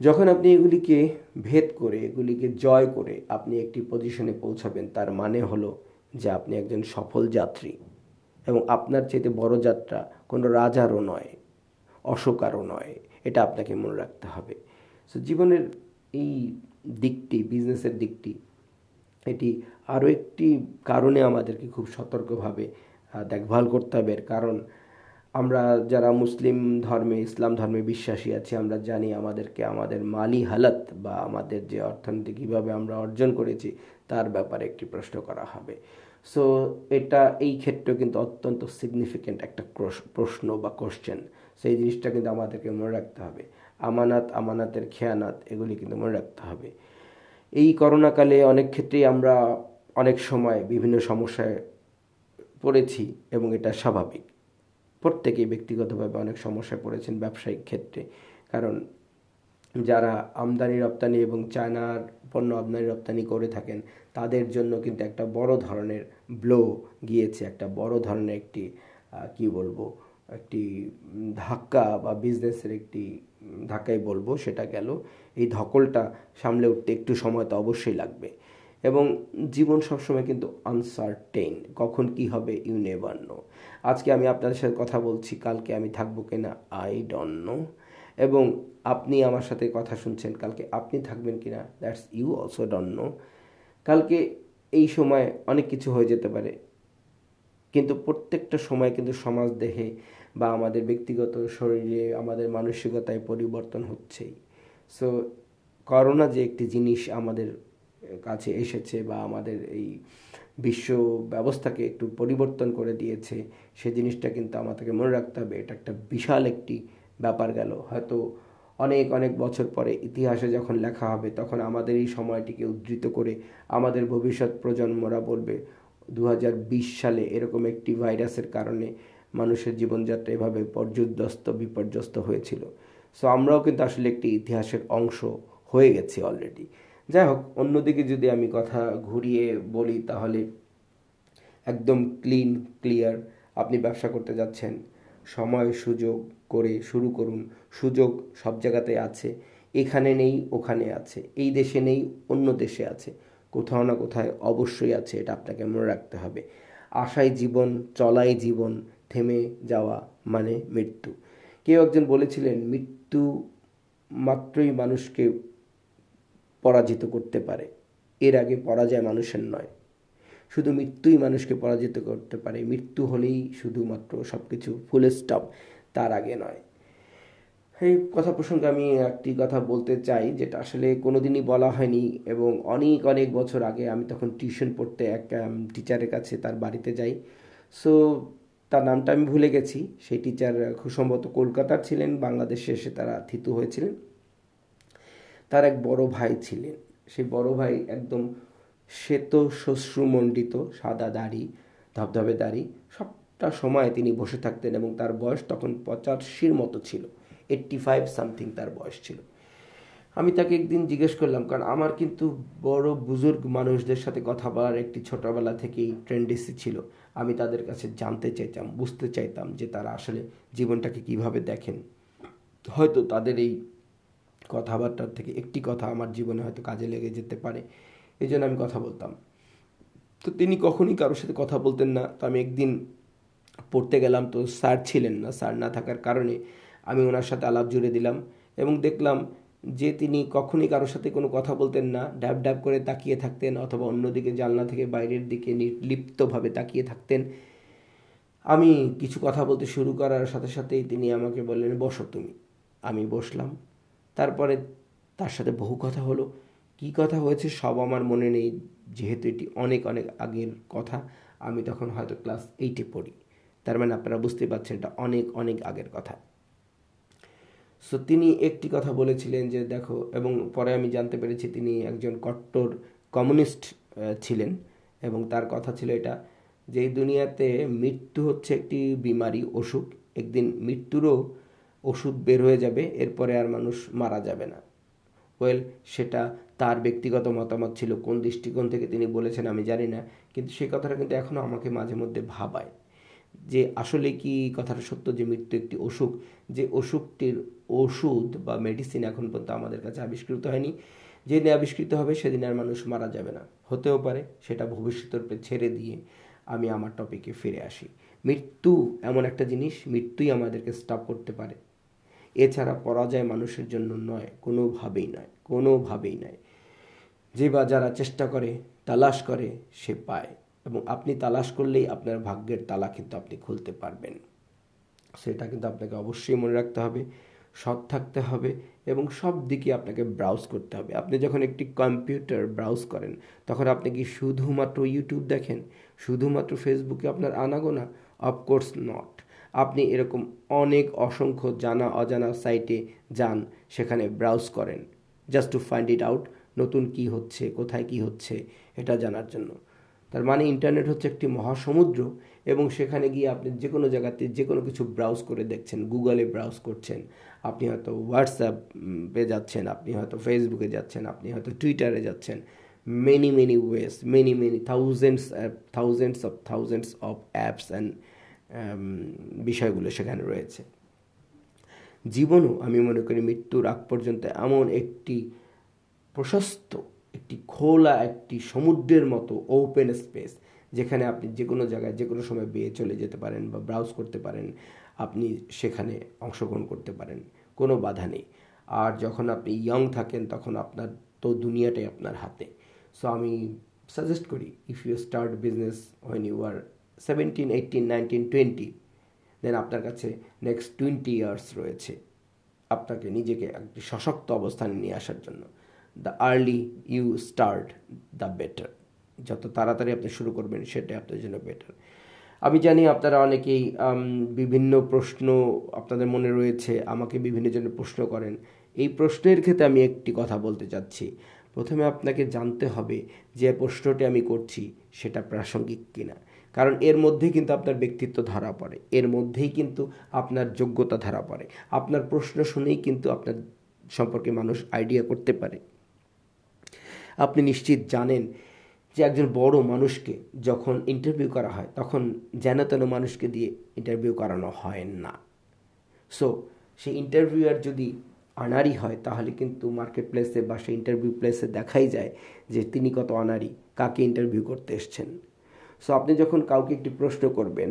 যখন আপনি এগুলিকে ভেদ করে, এগুলিকে জয় করে আপনি একটি পজিশনে পৌঁছাবেন, তার মানে হলো যে আপনি একজন সফল যাত্রী এবং আপনার চেয়ে বড় যাত্রা কোনো রাজারও নয়, অশোকারও নয়। এটা আপনাকে মনে রাখতে হবে। সো জীবনের এই দিকটি বিজনেসের দিকটি, এটি আরও একটি কারণে আমাদেরকে খুব সতর্কভাবে দেখভাল করতে হবে। কারণ, আমরা যারা মুসলিম ধর্মে, ইসলাম ধর্মে বিশ্বাসী আছি, আমরা জানি আমাদেরকে আমাদের মালি হালত বা আমাদের যে অর্থনীতি কীভাবে আমরা অর্জন করেছি, তার ব্যাপারে একটি প্রশ্ন করা হবে। সো এটা, এই ক্ষেত্রে কিন্তু অত্যন্ত সিগনিফিক্যান্ট একটা প্রশ্ন বা কোশ্চেন সেই জিনিসটা কিন্তু আমাদেরকে মনে রাখতে হবে। আমানাত, আমানাতের খেয়ানাত, এগুলি কিন্তু মনে রাখতে হবে। এই করোনাকালে অনেক ক্ষেত্রেই আমরা অনেক সময় বিভিন্ন সমস্যায় পড়েছি এবং এটা স্বাভাবিক। প্রত্যেকেই ব্যক্তিগতভাবে অনেক সমস্যায় পড়েছেন ব্যবসায়িক ক্ষেত্রে। কারণ যারা আমদানি, রপ্তানি এবং চায়নার পণ্য আমদানি, রপ্তানি করে থাকেন, তাদের জন্য কিন্তু একটা বড় ধরনের ব্লো গিয়েছে, একটা বড় ধরনের একটি কি বলব, একটি ধাক্কা বা বিজনেসের একটি ধাক্কাই বলব, সেটা গেল। এই ধকলটা সামলে উঠতে একটু সময় তো অবশ্যই লাগবে। এবং জীবন সবসময় কিন্তু আনসার্টেন কখন কি হবে ইউ নেভার নো আজকে আমি আপনাদের সাথে কথা বলছি, কালকে আমি থাকব কিনা আই ডোন্ট নো এবং আপনি আমার সাথে কথা শুনছেন, কালকে আপনি থাকবেন কিনা that's you also don't know কালকে এই সময় অনেক কিছু হয়ে যেতে পারে, কিন্তু প্রত্যেকটা সময় কিন্তু সমাজ দেহে বা আমাদের ব্যক্তিগত শরীরে, আমাদের মানসিকতায় পরিবর্তন হচ্ছেই। সো করোনা যে একটি জিনিস আমাদের কাছে এসেছে বা আমাদের এই বিশ্ব ব্যবস্থাকে একটু পরিবর্তন করে দিয়েছে, সে জিনিসটা কিন্তু আমাদেরকে মনে রাখতে হবে। এটা একটা বিশাল একটি ব্যাপার গেল। হয়তো অনেক অনেক বছর পরে ইতিহাসে যখন লেখা হবে, তখন আমাদের এই সময়টিকে উদ্ধৃত করে আমাদের ভবিষ্যৎ প্রজন্মরা বলবে দু হাজার বিশ সালে এরকম একটি ভাইরাসের কারণে মানুষের জীবনযাত্রা এভাবে পর্যুদস্ত, বিপর্যস্ত হয়েছিল। সো আমরাও কিন্তু আসলে একটি ইতিহাসের অংশ হয়ে গেছি অলরেডি যাই হোক, অন্যদিকে যদি আমি কথা ঘুরিয়ে বলি তাহলে একদম ক্লিন ক্লিয়ার আপনি ব্যবসা করতে যাচ্ছেন। সময়, সুযোগ করে শুরু করুন। সুযোগ সব জায়গাতে আছে, এখানে নেই, ওখানে আছে, এই দেশে নেই, অন্য দেশে আছে, কোথাও না কোথায় অবশ্যই আছে, এটা আপনাকে মনে রাখতে হবে। আশাই জীবন চলাই জীবন, থেমে যাওয়া মানে মৃত্যু। কেউ একজন বলেছিলেন, মৃত্যু মাত্রই মানুষকে পরাজিত করতে পারে। এর আগে পরাজয় মানুষের নয়। শুধু মৃত্যুই মানুষকে পরাজিত করতে পারে। মৃত্যু হলেই শুধুমাত্র সব কিছু ফুল স্টপ তার আগে নয়। এই কথা প্রসঙ্গে আমি একটি কথা বলতে চাই, যেটা আসলে কোনো দিনই বলা হয়নি এবং অনেক অনেক বছর আগে আমি তখন টিউশন পড়তে এক টিচারের কাছে তার বাড়িতে যাই। সো তার নামটা আমি ভুলে গেছি। সেই টিচার খুব সম্ভবত কলকাতার ছিলেন, বাংলাদেশে এসে তারা থিতু হয়েছিলেন। তার এক বড় ভাই ছিলেন। সেই বড় ভাই একদম শ্বেত শ্বশ্রুমণ্ডিত সাদা দাড়ি, ধবধবে দাড়ি, সবটা সময় তিনি বসে থাকতেন এবং তার বয়স তখন পঁচাশির মতো ছিল এইট্টি ফাইভ সামথিং তার বয়স ছিল। আমি তাকে একদিন জিজ্ঞেস করলাম, কারণ আমার কিন্তু বড় বুজুর্গ মানুষদের সাথে কথা বলার একটি ছোটোবেলা থেকেই ট্রেন্ডেসি ছিল। আমি তাদের কাছে জানতে চাইতাম, বুঝতে চাইতাম যে তারা আসলে জীবনটাকে কীভাবে দেখেন। হয়তো তাদের এই কথাবার্তার থেকে একটি কথা আমার জীবনে হয়তো কাজে লেগে যেতে পারে, এই জন্য আমি কথা বলতাম। তো তিনি কখনই কারোর সাথে কথা বলতেন না। তো আমি একদিন পড়তে গেলাম, তো স্যার ছিলেন না, স্যার না থাকার কারণে আমি ওনার সাথে আলাপ জুড়ে দিলাম এবং দেখলাম যে তিনি কখনই কারোর সাথে কোনো কথা বলতেন না ড্যাব ড্যাব করে তাকিয়ে থাকতেন অথবা অন্যদিকে জানলা থেকে বাইরের দিকে নির্লিপ্তভাবে তাকিয়ে থাকতেন। আমি কিছু কথা বলতে শুরু করার সাথে সাথেই তিনি আমাকে বললেন, বসো তুমি। আমি বসলাম। তারপরে তার সাথে বহু কথা হলো। কি কথা হয়েছে সব আমার মনে নেই, যেহেতু এটি অনেক অনেক আগের কথা, আমি তখন হয়তো ক্লাস এইটে পড়ি। তার মানে আপনারা বুঝতে পারছেন এটা অনেক অনেক আগের কথা। সো তিনি একটি কথা বলেছিলেন যে, দেখো, এবং পরে আমি জানতে পেরেছি তিনি একজন কট্টর কমিউনিস্ট ছিলেন। এবং তার কথা ছিল এটা যে, এই দুনিয়াতে মৃত্যু হচ্ছে একটি বিমারি অসুখ। একদিন মৃত্যুরও ওষুধ বের হয়ে যাবে, এরপরে আর মানুষ মারা যাবে না। ওয়েল, সেটা তার ব্যক্তিগত মতামত ছিল, কোন দৃষ্টিকোণ থেকে তিনি বলেছেন আমি জানি না, কিন্তু সেই কথাটা কিন্তু এখনও আমাকে মাঝে মধ্যে ভাবায়। যে আসলে কি কথাটা সত্য যে মৃত্যু একটি অসুখ? যে অসুখটির ওষুধ বা মেডিসিন এখন পর্যন্ত আমাদের কাছে আবিষ্কৃত হয়নি, যেদিন আবিষ্কৃত হবে সেদিন আর মানুষ মারা যাবে না। হতেও পারে, সেটা ভবিষ্যতের উপরে ছেড়ে দিয়ে আমি আমার টপিকে ফিরে আসি। মৃত্যু এমন একটা জিনিস, মৃত্যুই আমাদেরকে স্টপ করতে পারে। এছাড়া পরাজয় মানুষের জন্য নয়, কোনোভাবেই নয় কোনোভাবেই নয়। যে বা যারা চেষ্টা করে, তালাশ করে, সে পায় এবং আপনি তালাশ করলেই আপনার ভাগ্যের তালা কিন্তু আপনি খুলতে পারবেন। সেটা কিন্তু আপনাকে অবশ্যই মনে রাখতে হবে, সৎ থাকতে হবে এবং সব দিকে আপনাকে ব্রাউজ করতে হবে। আপনি যখন একটি কম্পিউটার ব্রাউজ করেন, তখন আপনি কি শুধুমাত্র ইউটিউব দেখেন? শুধুমাত্র ফেসবুকে আপনার আনাগোনা? অফকোর্স নট আপনি এরকম অনেক অসংখ্য জানা অজানা সাইটে যান, সেখানে ব্রাউজ করেন just to find it out নতুন কি হচ্ছে, কোথায় কি হচ্ছে, এটা জানার জন্য। তার মানে ইন্টারনেট হচ্ছে একটি মহাসমুদ্র এবং সেখানে গিয়ে আপনি যে কোনো জায়গাতে যে কোনো কিছু ব্রাউজ করে দেখছেন গুগলে ব্রাউজ করছেন, আপনি হয়তো হোয়াটসঅ্যাপে যাচ্ছেন, আপনি হয়তো ফেসবুকে যাচ্ছেন, আপনি হয়তো টুইটারে যাচ্ছেন many many ways many many thousands app thousands of thousands of apps and বিষয়গুলো সেখানে রয়েছে। জীবনও আমি মনে করি মৃত্যুর আগ পর্যন্ত এমন একটি প্রশস্ত, একটি খোলা, একটি সমুদ্রের মতো ওপেন স্পেস যেখানে আপনি যে কোনো জায়গায় যে কোনো সময় বেয়ে চলে যেতে পারেন বা ব্রাউজ করতে পারেন, আপনি সেখানে অংশগ্রহণ করতে পারেন, কোনো বাধা নেই। আর যখন আপনি ইয়ং থাকেন, তখন আপনার তো দুনিয়াটাই আপনার হাতে। সো আমি সাজেস্ট করি if you start business when you are seventeen eighteen nineteen twenty then আপনার কাছে নেক্সট টোয়েন্টি ইয়ার্স রয়েছে। আপনাকে নিজেকে একটি সশক্ত অবস্থানে নিয়ে আসার জন্য। The early you start the better যত তাড়াতাড়ি আপনি শুরু করবেন, সেটাই আপনার জন্য বেটার আমি জানি আপনারা অনেকেই বিভিন্ন প্রশ্ন আপনাদের মনে রয়েছে, আমাকে বিভিন্ন জনের প্রশ্ন করেন। এই প্রশ্নের ক্ষেত্রে আমি একটি কথা বলতে চাচ্ছি। প্রথমে আপনাকে জানতে হবে যে প্রশ্নটি আমি করছি, সেটা প্রাসঙ্গিক কিনা। কারণ এর মধ্যেই কিন্তু আপনার ব্যক্তিত্ব ধরা পড়ে। এর মধ্যেই কিন্তু আপনার যোগ্যতা ধরা পড়ে। আপনার প্রশ্ন শুনেই কিন্তু আপনার সম্পর্কে মানুষ আইডিয়া করতে পারে। আপনি নিশ্চিত জানেন যে একজন বড় মানুষকে যখন ইন্টারভিউ করা হয়, তখন যেন তেন মানুষকে দিয়ে ইন্টারভিউ করানো হয় না। সো সেই ইন্টারভিউয়ার যদি আনারি হয়, তাহলে কিন্তু মার্কেট প্লেসে বা সেই ইন্টারভিউ প্লেসে দেখাই যায় যে তিনি কত অনারি, কাকে ইন্টারভিউ করতে এসছেন। সো আপনি যখন কাউকে একটি প্রশ্ন করবেন,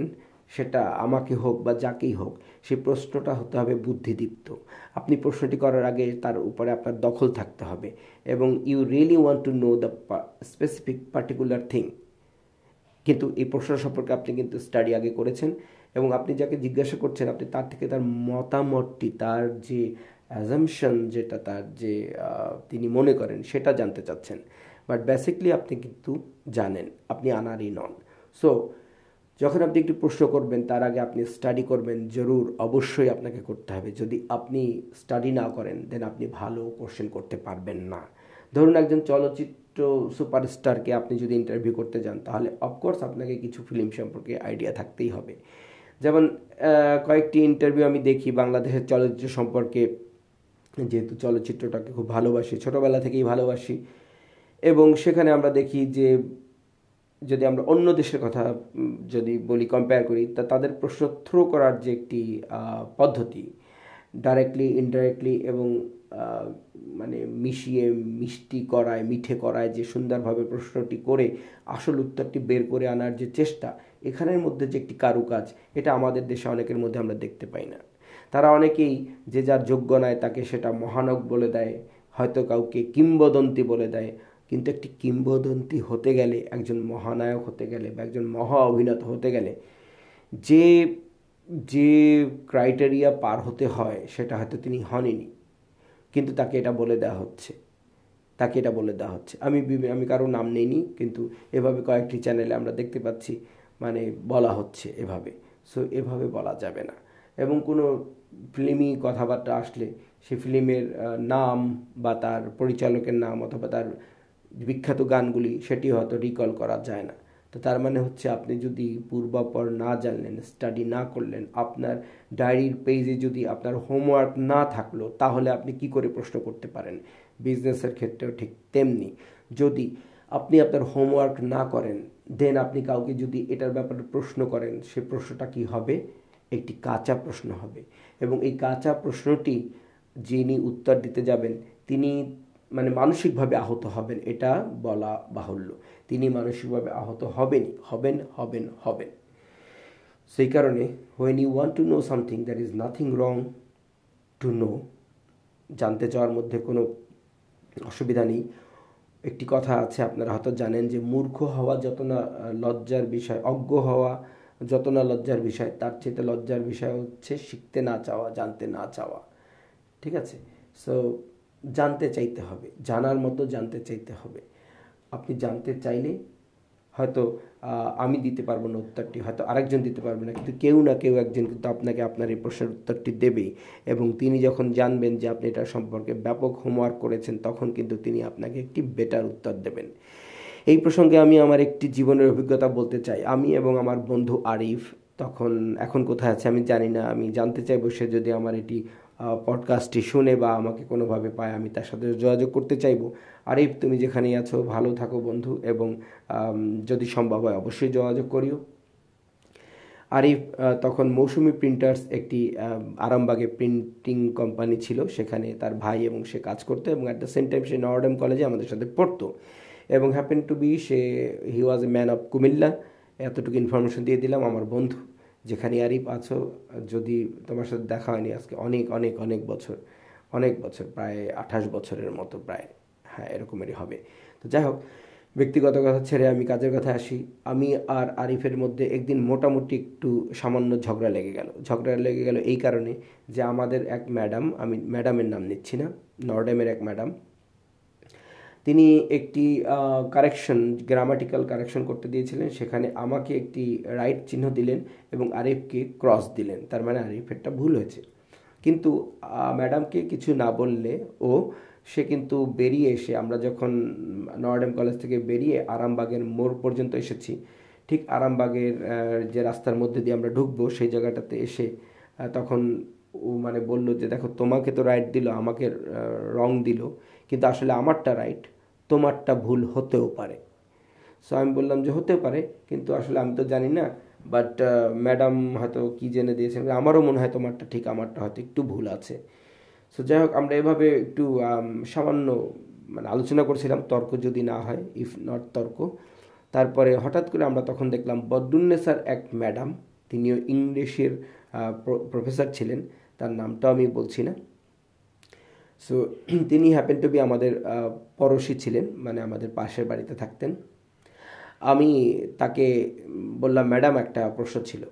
সেটা আমাকে হোক বা যাকেই হোক, সেই প্রশ্নটা হতে হবে বুদ্ধিদীপ্ত। আপনি প্রশ্নটি করার আগে তার উপরে আপনার দখল থাকতে হবে এবং you really want to know the specific particular thing কিন্তু এই প্রশ্ন সম্পর্কে আপনি কিন্তু স্টাডি আগে করেছেন এবং আপনি যাকে জিজ্ঞাসা করছেন, আপনি তার থেকে তার মতামতটি, তার যে অ্যাজামশন যেটা তার যে তিনি মনে করেন, সেটা জানতে চাচ্ছেন। বাট বেসিকলি আপনি কিন্তু জানেন, আপনি আনারই নন। সো যখন আপনি একটি প্রশ্ন করবেন, তার আগে আপনি স্টাডি করবেন, জরুর, অবশ্যই আপনাকে করতে হবে। যদি আপনি স্টাডি না করেন দেন আপনি ভালো কোশ্চেন করতে পারবেন না। ধরুন একজন চলচ্চিত্র সুপারস্টারকে আপনি যদি ইন্টারভিউ করতে যান, তাহলে অফকোর্স আপনাকে কিছু ফিল্ম সম্পর্কে আইডিয়া থাকতেই হবে। যেমন কয়েকটি ইন্টারভিউ আমি দেখি বাংলাদেশের চলচ্চিত্র সম্পর্কে। যেহেতু চলচ্চিত্রটাকে খুব ভালোবাসি, ছোটোবেলা থেকেই ভালোবাসি। এবং সেখানে আমরা দেখি যে যদি আমরা অন্য দেশের কথা যদি বলি কম্পেয়ার করি, তা তাদের প্রশ্ন থ্রো করার যে একটি পদ্ধতি ডাইরেক্টলি ইনডাইরেক্টলি এবং মানে মিশিয়ে মিষ্টি করায়, মিঠে করায় যে সুন্দরভাবে প্রশ্নটি করে, আসল উত্তরটি বের করে আনার যে চেষ্টা, এখানের মধ্যে যে একটি কারুকাজ, এটা আমাদের দেশে অনেকের মধ্যে আমরা দেখতে পাই না। তারা অনেকেই যে যার যোগ্য নয় তাকে সেটা মহানক বলে দেয়, হয়তো কাউকে কিংবদন্তি বলে দেয় কিন্তু একটি কিংবদন্তি হতে গেলে, একজন মহানায়ক হতে গেলে বা একজন মহা অভিনেতা হতে গেলে যে যে ক্রাইটেরিয়া পার হতে হয় সেটা হয়তো তিনি হনইনি কিন্তু তাকে এটা বলে দেওয়া হচ্ছে। তাকে এটা বলে দেওয়া হচ্ছে। আমি আমি কারও নাম নেইনি, কিন্তু এভাবে কয়েকটি চ্যানেলে আমরা দেখতে পাচ্ছি মানে বলা হচ্ছে এভাবে। সো এভাবে বলা যাবে না। এবং কোনো ফিল্মি কথাবার্তা আসলে সে ফিল্মের নাম বা তার পরিচালকের নাম অথবা তার বিখ্যাত গানগুলি সেটি হয়তো রিকল করা যায় না। তো তার মানে হচ্ছে আপনি যদি পূর্বাপর না জানলেন স্টাডি না করলেন, আপনার ডায়েরির পেজে যদি আপনার হোমওয়ার্ক না থাকল, তাহলে আপনি কি করে প্রশ্ন করতে পারেন? বিজনেসের ক্ষেত্রেও ঠিক তেমনি। যদি আপনি আপনার হোমওয়ার্ক না করেন দেন আপনি কাউকে যদি এটার ব্যাপারে প্রশ্ন করেন, সে প্রশ্নটা কি হবে? একটি কাঁচা প্রশ্ন হবে। এবং এই কাঁচা প্রশ্নটি যিনি উত্তর দিতে যাবেন, তিনি মানে মানসিকভাবে আহত হবেন, এটা বলা বাহুল্য। তিনি মানসিকভাবে আহত হবেনই, হবেন হবেন হবেন। সেই কারণে when you want to know something there is nothing wrong to know জানতে চাওয়ার মধ্যে কোনো অসুবিধা নেই। একটি কথা আছে, আপনারা হয়তো জানেন যে মূর্খ হওয়া যত না লজ্জার বিষয়, অজ্ঞ হওয়া যত না লজ্জার বিষয়, তার চেয়ে লজ্জার বিষয় হচ্ছে শিখতে না চাওয়া, জানতে না চাওয়া। ঠিক আছে? সো জানতে চাইতে হবে, জানার মতো জানতে চাইতে হবে। আপনি জানতে চাইলে হয়তো আমি দিতে পারব না উত্তরটি, হয়তো আরেকজন দিতে পারবে না, কিন্তু কেউ না কেউ একজন কিন্তু আপনাকে আপনার এই প্রশ্নের উত্তরটি দেবেই। এবং তিনি যখন জানবেন যে আপনি এটা সম্পর্কে ব্যাপক হোমওয়ার্ক করেছেন, তখন কিন্তু তিনি আপনাকে একটি বেটার উত্তর দেবেন। এই প্রসঙ্গে আমি আমার একটি জীবনের অভিজ্ঞতা বলতে চাই। আমি এবং আমার বন্ধু আরিফ, তখন, এখন কোথায় আছে আমি জানি না, আমি জানতে চাইব সে যদি আমার এটি পডকাস্টটি শুনে বা আমাকে কোনোভাবে পায়, আমি তার সাথে যোগাযোগ করতে চাইব। আরিফ, তুমি যেখানেই আছো, ভালো থাকো বন্ধু এবং যদি সম্ভব হয় অবশ্যই যোগাযোগ করিও। আরিফ তখন মৌসুমি প্রিন্টার্স একটি আরামবাগে প্রিন্টিং কোম্পানি ছিল। সেখানে তার ভাই এবং সে কাজ করতো এবং অ্যাট দ্য সেম টাইম সে নরডেম কলেজে আমাদের সাথে পড়তো। এবং happen to be say he was a man of Comilla. এতটুকু ইনফরমেশন দিয়ে দিলাম, আমার বন্ধু। যেখানে আরিফ আছো, যদি তোমার সাথে দেখা হয়নি আজকে, অনেক অনেক অনেক বছর অনেক বছর, প্রায় আঠাশ বছরের মতো, প্রায় হ্যাঁ এরকমেরই হবে। তো যাই হোক, ব্যক্তিগত কথা ছেড়ে আমি কাজের কথা আসি। আমি আর আরিফের মধ্যে একদিন মোটামুটি একটু সামান্য ঝগড়া লেগে গেল। ঝগড়া লেগে গেল এই কারণে যে আমাদের এক ম্যাডাম, আমি ম্যাডামের নাম নিচ্ছি না, নর্ডেমের এক ম্যাডাম তিনি একটি কারেকশন গ্রামাটিক্যাল কারেকশন করতে দিয়েছিলেন। সেখানে আমাকে একটি রাইট চিহ্ন দিলেন এবং আরিফকে ক্রস দিলেন। তার মানে আরিফেরটা ভুল হয়েছে। কিন্তু ম্যাডামকে কিছু না বললে ও, সে কিন্তু বেরিয়ে এসে আমরা যখন নর্ডেম কলেজ থেকে বেরিয়ে আরামবাগের মোড় পর্যন্ত এসেছি, ঠিক আরামবাগের যে রাস্তার মধ্যে দিয়ে আমরা ঢুকবো, সেই জায়গাটাতে এসে তখন ও মানে বলল যে, দেখো, তোমাকে তো রাইট দিল, আমাকে রং দিল। কিন্তু আসলে আমারটা রাইট তোমারটা ভুল হতেও পারে। সো আমি বললাম যে হতে পারে, কিন্তু আসলে আমি তো জানি না বাট ম্যাডাম হয়তো কী জেনে দিয়েছেন আমারও মনে হয় তোমারটা ঠিক, আমারটা হয়তো একটু ভুল আছে। সো যাই হোক, আমরা এভাবে একটু সামান্য মানে আলোচনা করছিলাম, তর্ক যদি না হয় ইফ নট তর্ক। তারপরে হঠাৎ করে আমরা তখন দেখলাম বদুন্নেসার এক ম্যাডাম তিনিও ইংলিশের প্রফেসর ছিলেন, তার নামটাও আমি বলছি না। সো তিনি হ্যাপেন টু বি আমাদের পড়োশি ছিলেন মানে আমাদের পাশের বাড়িতে থাকতেন। আমি তাকে বললাম, ম্যাডাম, একটা প্রশ্ন ছিল।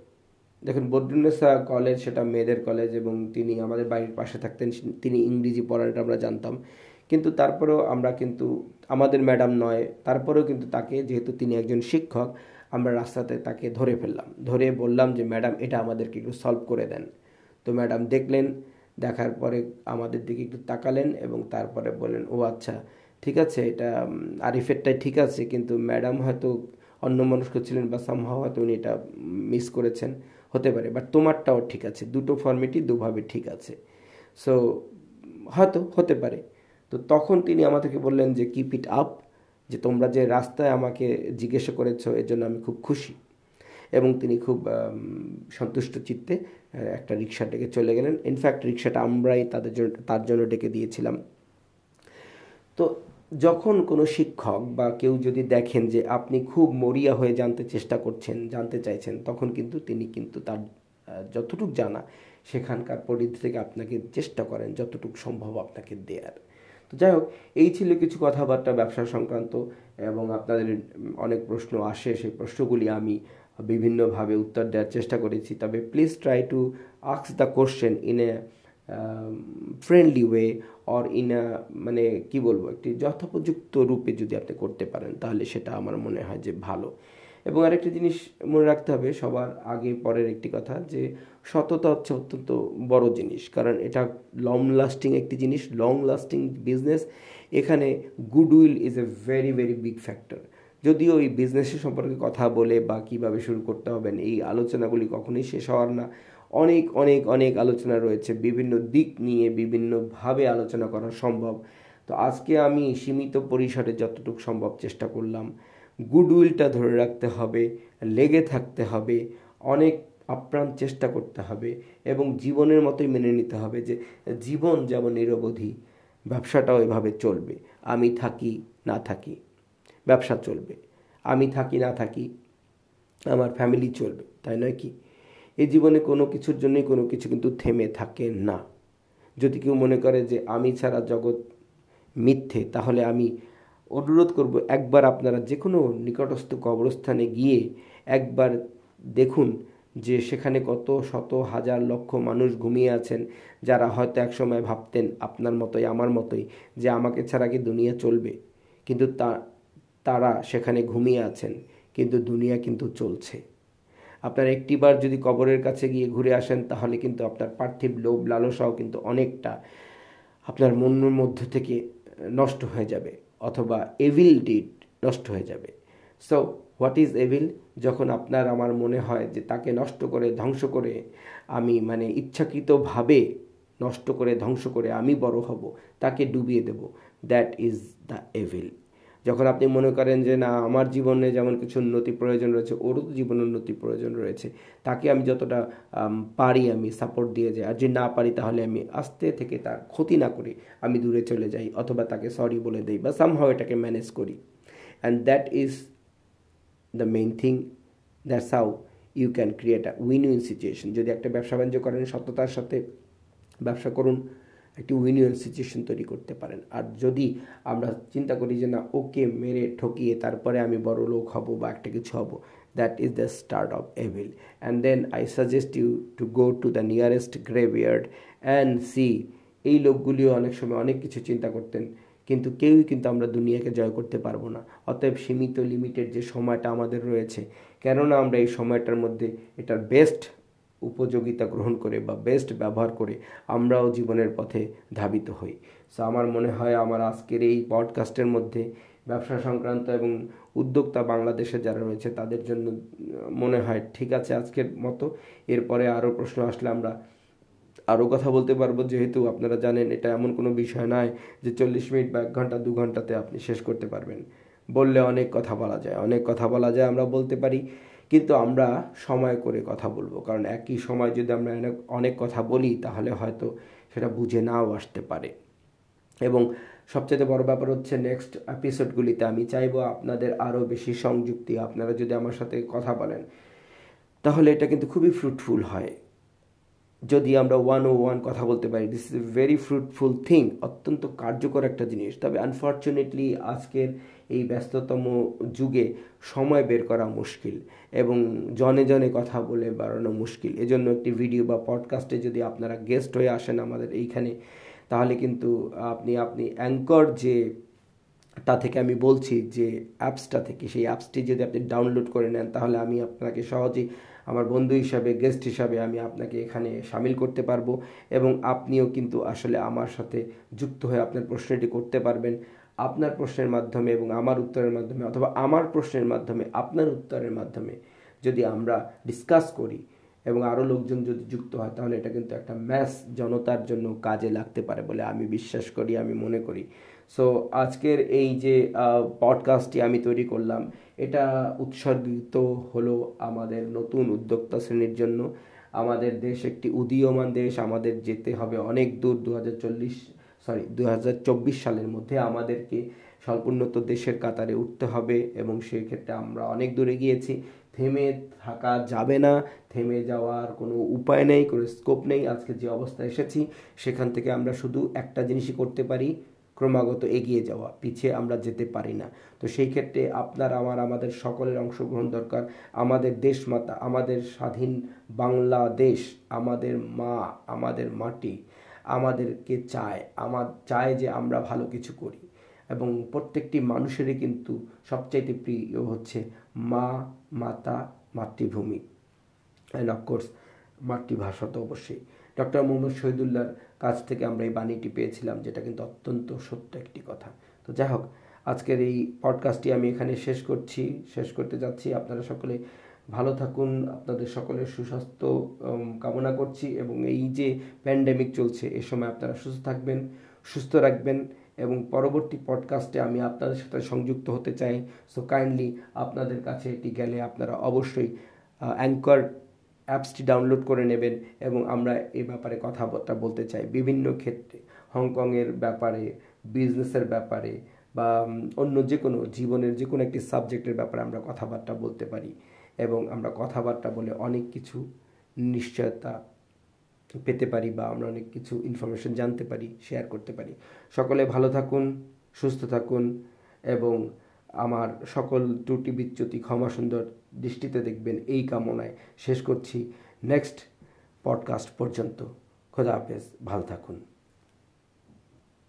দেখুন বদরুন্নেসা কলেজ সেটা মেয়েদের কলেজ এবং তিনি আমাদের বাড়ির পাশে থাকতেন, তিনি ইংরেজি পড়াটা আমরা জানতাম। কিন্তু তারপরেও আমরা কিন্তু, আমাদের ম্যাডাম নয়, তারপরেও কিন্তু তাকে, যেহেতু তিনি একজন শিক্ষক, আমরা রাস্তাতে তাকে ধরে ফেললাম। ধরে বললাম যে, ম্যাডাম, এটা আমাদেরকে একটু সলভ করে দেন। তো ম্যাডাম দেখলেন দেখার পরে আমাদের দিকে একটু তাকালেন এবং তারপরে বললেন, ও আচ্ছা ঠিক আছে, এটা আরিফেরটাই ঠিক আছে, কিন্তু ম্যাডাম হয়তো অন্য মনস্ক ছিলেন বা সামহাও হয়তো উনি এটা মিস করেছেন। হতে পারে বাট তোমারটাও ঠিক আছে, দুটো ফর্মেটই দুভাবে ঠিক আছে। সো হয়তো, হতে পারে। তো তখন তিনি আমাদেরকে বললেন যে কিপ ইট আপ যে তোমরা যে রাস্তায় আমাকে জিজ্ঞাসা করেছ, এর জন্য আমি খুব খুশি। এবং তিনি খুব সন্তুষ্ট চিত্তে একটা রিক্সা ডেকে চলে গেলেন। ইনফ্যাক্ট রিক্সাটা আমরাই তাদের জন্য, তার জন্য ডেকে দিয়েছিলাম। তো যখন কোনো শিক্ষক বা কেউ যদি দেখেন যে আপনি খুব মরিয়া হয়ে জানতে চেষ্টা করছেন, জানতে চাইছেন, তখন কিন্তু তিনি কিন্তু তার যতটুক জানা, সেখানকার পরিধি থেকে আপনাকে চেষ্টা করেন যতটুকু সম্ভব আপনাকে দেয়ার। তো যাই হোক, এই ছিল কিছু কথাবার্তা ব্যবসা সংক্রান্ত এবং আপনাদের অনেক প্রশ্ন আসে। সেই প্রশ্নগুলি আমি বিভিন্নভাবে উত্তর দেওয়ার চেষ্টা করেছি। তবে please try to আক্স the question in a friendly way or in a মানে কি বলব, একটি যথোপযুক্ত রূপে যদি আপনি করতে পারেন, তাহলে সেটা আমার মনে হয় যে ভালো। এবং আরেকটি জিনিস মনে রাখতে হবে, সবার আগে পরের একটি কথা যে সততা হচ্ছে অত্যন্ত বড় জিনিস। কারণ এটা লং লাস্টিং একটি জিনিস লং লাস্টিং বিজনেস এখানে goodwill is a very very big factor যদিও এই বিজনেসের সম্পর্কে কথা বলে বা কীভাবে শুরু করতে হবেন এই আলোচনাগুলি কখনোই শেষ হওয়ার না। অনেক অনেক অনেক আলোচনা রয়েছে, বিভিন্ন দিক নিয়ে বিভিন্নভাবে আলোচনা করা সম্ভব। তো আজকে আমি সীমিত পরিসরে যতটুকু সম্ভব চেষ্টা করলাম। গুডউইলটা ধরে রাখতে হবে, লেগে থাকতে হবে, অনেক আপ্রাণ চেষ্টা করতে হবে এবং জীবনের মতোই মেনে নিতে হবে যে জীবন যেমন নিরবধি, ব্যবসাটাও এভাবে চলবে। আমি থাকি, না থাকি। ব্যবসা চলবে। আমি থাকি, না থাকি, আমার ফ্যামিলি চলবে, তাই নয় কি? এই জীবনে কোনো কিছুর জন্যই কোনো কিছু কিন্তু থেমে থাকে না। যদি কেউ মনে করে যে আমি ছাড়া জগৎ মিথ্যে, তাহলে আমি অনুরোধ করব একবার আপনারা যে কোনো নিকটস্থ কবরস্থানে গিয়ে একবার দেখুন যে সেখানে কত শত হাজার লক্ষ মানুষ ঘুমিয়ে আছেন, যারা হয়তো একসময় ভাবতেন আপনার মতোই, আমার মতোই, যে আমাকে ছাড়া কি দুনিয়া চলবে। কিন্তু তা তারা সেখানে ঘুমিয়ে আছেন, কিন্তু দুনিয়া কিন্তু চলছে। আপনার একটিবার যদি কবরের কাছে গিয়ে ঘুরে আসেন, তাহলে কিন্তু আপনার পার্থিব লোভ লালসাও কিন্তু অনেকটা আপনার মনের মধ্যে থেকে নষ্ট হয়ে যাবে, অথবা এভিল ডিড নষ্ট হয়ে যাবে। সো হোয়াট ইজ এভিল যখন আপনার আমার মনে হয় যে তাকে নষ্ট করে, ধ্বংস করে আমি মানে ইচ্ছাকৃতভাবে নষ্ট করে, ধ্বংস করে আমি বড় হব, তাকে ডুবিয়ে দেব। দ্যাট ইজ দ্য এভিল যখন আপনি মনে করেন যে, না, আমার জীবনে যেমন কিছু উন্নতি প্রয়োজন রয়েছে, ওরও তো জীবনে উন্নতি প্রয়োজন রয়েছে, তাকে আমি যতটা পারি আমি সাপোর্ট দিয়ে যাই, আর যদি না পারি তাহলে আমি আস্তে থেকে তার ক্ষতি না করি, আমি দূরে চলে যাই, অথবা তাকে সরি বলে দিই, বা সামহাও এটাকে ম্যানেজ করি। And that is the main thing that's how you can create a win win situation যদি একটা ব্যবসা বাণিজ্য করেন সততার সাথে ব্যবসা করুন একটি উইন উইন সিচুয়েশন তৈরি করতে পারেন। আর যদি আমরা চিন্তা করি যে, না ওকে মেরে ঠকিয়ে তারপরে আমি বড় লোক হব বা একটা কিছু হব that is the start of evil and then I suggest you to go to the nearest graveyard and see এই লোকগুলিও অনেক সময় অনেক কিছু চিন্তা করতেন, কিন্তু কেউই কিন্তু আমরা দুনিয়াকে জয় করতে পারব না। অতএব সীমিত লিমিটেড যে সময়টা আমাদের রয়েছে, কেননা আমরা এই সময়টার মধ্যে এটার বেস্ট উপযোগিতা গ্রহণ করে বা বেস্ট ব্যবহার করে আমরাও জীবনের পথে ধাবিত হই। সো আমার মনে হয় আমার আজকের এই পডকাস্টের মধ্যে ব্যবসা সংক্রান্ত এবং উদ্যোক্তা বাংলাদেশে যারা রয়েছে, তাদের জন্য মনে হয় ঠিক আছে আজকের মতো। এরপরে আরও প্রশ্ন আসলে আমরা আরও কথা বলতে পারব। যেহেতু আপনারা জানেন, এটা এমন কোনো বিষয় নয় যে চল্লিশ মিনিট বা এক ঘণ্টা, দু ঘন্টাতে আপনি শেষ করতে পারবেন। বললে অনেক কথা বলা যায়, অনেক কথা বলা যায়, আমরা বলতে পারি। কিন্তু আমরা সময় করে কথা বলব। কারণ একই সময় যদি আমরা অনেক কথা বলি, তাহলে হয়তো সেটা বুঝে নাও আসতে পারে। এবং সবচেয়ে বড় ব্যাপার হচ্ছে নেক্সট এপিসোডগুলিতে আমি চাইব আপনাদের আরও বেশি সংযুক্তি। আপনারা যদি আমার সাথে কথা বলেন, তাহলে এটা কিন্তু খুবই ফ্রুটফুল হয়। যদি আমরা ওয়ান ও ওয়ান কথা বলতে পারি this is a very fruitful thing অত্যন্ত কার্যকর একটা জিনিস। তবে আনফর্চুনেটলি আজকের এই ব্যস্ততম যুগে সময় বের করা মুশকিল এবং জনে জনে কথা বলে বাড়ানো মুশকিল। এজন্য একটি ভিডিও বা পডকাস্টে যদি আপনারা গেস্ট হয়ে আসেন আমাদের এইখানে, তাহলে কিন্তু আপনি আপনি অ্যাঙ্কর যে, তা থেকে আমি বলছি যে অ্যাপসটা থেকে, সেই অ্যাপসটি যদি আপনি ডাউনলোড করে নেন, তাহলে আমি আপনাকে সহজেই আমার বন্ধু হিসাবে গেস্ট হিসাবে আমি আপনাকে এখানে সামিল করতে পারব এবং আপনিও কিন্তু আসলে আমার সাথে যুক্ত হয়ে আপনার প্রশ্নটি করতে পারবেন। আপনার প্রশ্নের মাধ্যমে এবং আমার উত্তরের মাধ্যমে অথবা আমার প্রশ্নের মাধ্যমে, আপনার উত্তরের মাধ্যমে যদি আমরা ডিসকাস করি এবং আরও লোকজন যদি যুক্ত হয়, তাহলে এটা কিন্তু একটা ম্যাস জনতার জন্য কাজে লাগতে পারে বলে আমি বিশ্বাস করি, আমি মনে করি। সো আজকের এই যে পডকাস্টটি আমি তৈরি করলাম এটা উৎসর্গিত হলো আমাদের নতুন উদ্যোক্তা শ্রেণির জন্য। আমাদের দেশ একটি উদীয়মান দেশ, আমাদের যেতে হবে অনেক দূর। দু হাজার চল্লিশ সরি দু হাজার চব্বিশ সালের মধ্যে আমাদেরকে স্বল্পোন্নত দেশের কাতারে উঠতে হবে এবং সেক্ষেত্রে আমরা অনেক দূরে গিয়েছি থেমে থাকা যাবে না, থেমে যাওয়ার কোনো উপায় নেই, কোনো স্কোপ নেই। আজকে যে অবস্থা এসেছি, সেখান থেকে আমরা শুধু একটা জিনিসই করতে পারি ক্রমাগত এগিয়ে যাওয়া, পিছিয়ে আমরা যেতে পারি না। তো সেই ক্ষেত্রে আপনার, আমার, আমাদের সকলের অংশগ্রহণ দরকার। আমাদের দেশমাতা, আমাদের স্বাধীন বাংলাদেশ, আমাদের মা, আমাদের মাটি, আমাদেরকে চায়, আমার, চায় যে আমরা ভালো কিছু করি। এবং প্রত্যেকটি মানুষেরই কিন্তু সবচাইতে প্রিয় হচ্ছে মা, মাতা, মাতৃভূমি। অ্যান্ড অফকোর্স মাতৃভাষা তো অবশ্যই। ডক্টর মোহাম্মদ শহীদুল্লাহর কাছ থেকে আমরা এই বাণীটি পেয়েছিলাম, যেটা কিন্তু অত্যন্ত সত্য একটি কথা। তো যাই হোক, আজকের এই পডকাস্টটি আমি এখানে শেষ করছি, শেষ করতে যাচ্ছি। আপনারা সকলে ভালো থাকুন, আপনাদের সকলের সুস্বাস্থ্য কামনা করছি এবং এই যে প্যান্ডেমিক চলছে, এ সময় আপনারা সুস্থ থাকবেন, সুস্থ রাখবেন এবং পরবর্তী পডকাস্টে আমি আপনাদের সাথে সংযুক্ত হতে চাই। সো কাইন্ডলি আপনাদের কাছে এটি গেলে আপনারা অবশ্যই অ্যাঙ্কর অ্যাপসটি ডাউনলোড করে নেবেন এবং আমরা এ ব্যাপারে কথাবার্তা বলতে চাই। বিভিন্ন ক্ষেত্রে, হংকংয়ের ব্যাপারে, বিজনেসের ব্যাপারে বা অন্য যে কোনো জীবনের যে কোনো একটি সাবজেক্টের ব্যাপারে আমরা কথাবার্তা বলতে পারি এবং আমরা কথাবার্তা বলে অনেক কিছু নিশ্চয়তা পেতে পারি বা আমরা অনেক কিছু ইনফরমেশন জানতে পারি শেয়ার করতে পারি। সকলে ভালো থাকুন, সুস্থ থাকুন এবং আমার সকল ত্রুটি বিচ্যুতি ক্ষমা সুন্দর। দৃষ্টিতে দেখবেন এই কামনায় শেষ করছি। নেক্সট পডকাস্ট পর্যন্ত। খোদা হাফেজ। ভালো থাকুন।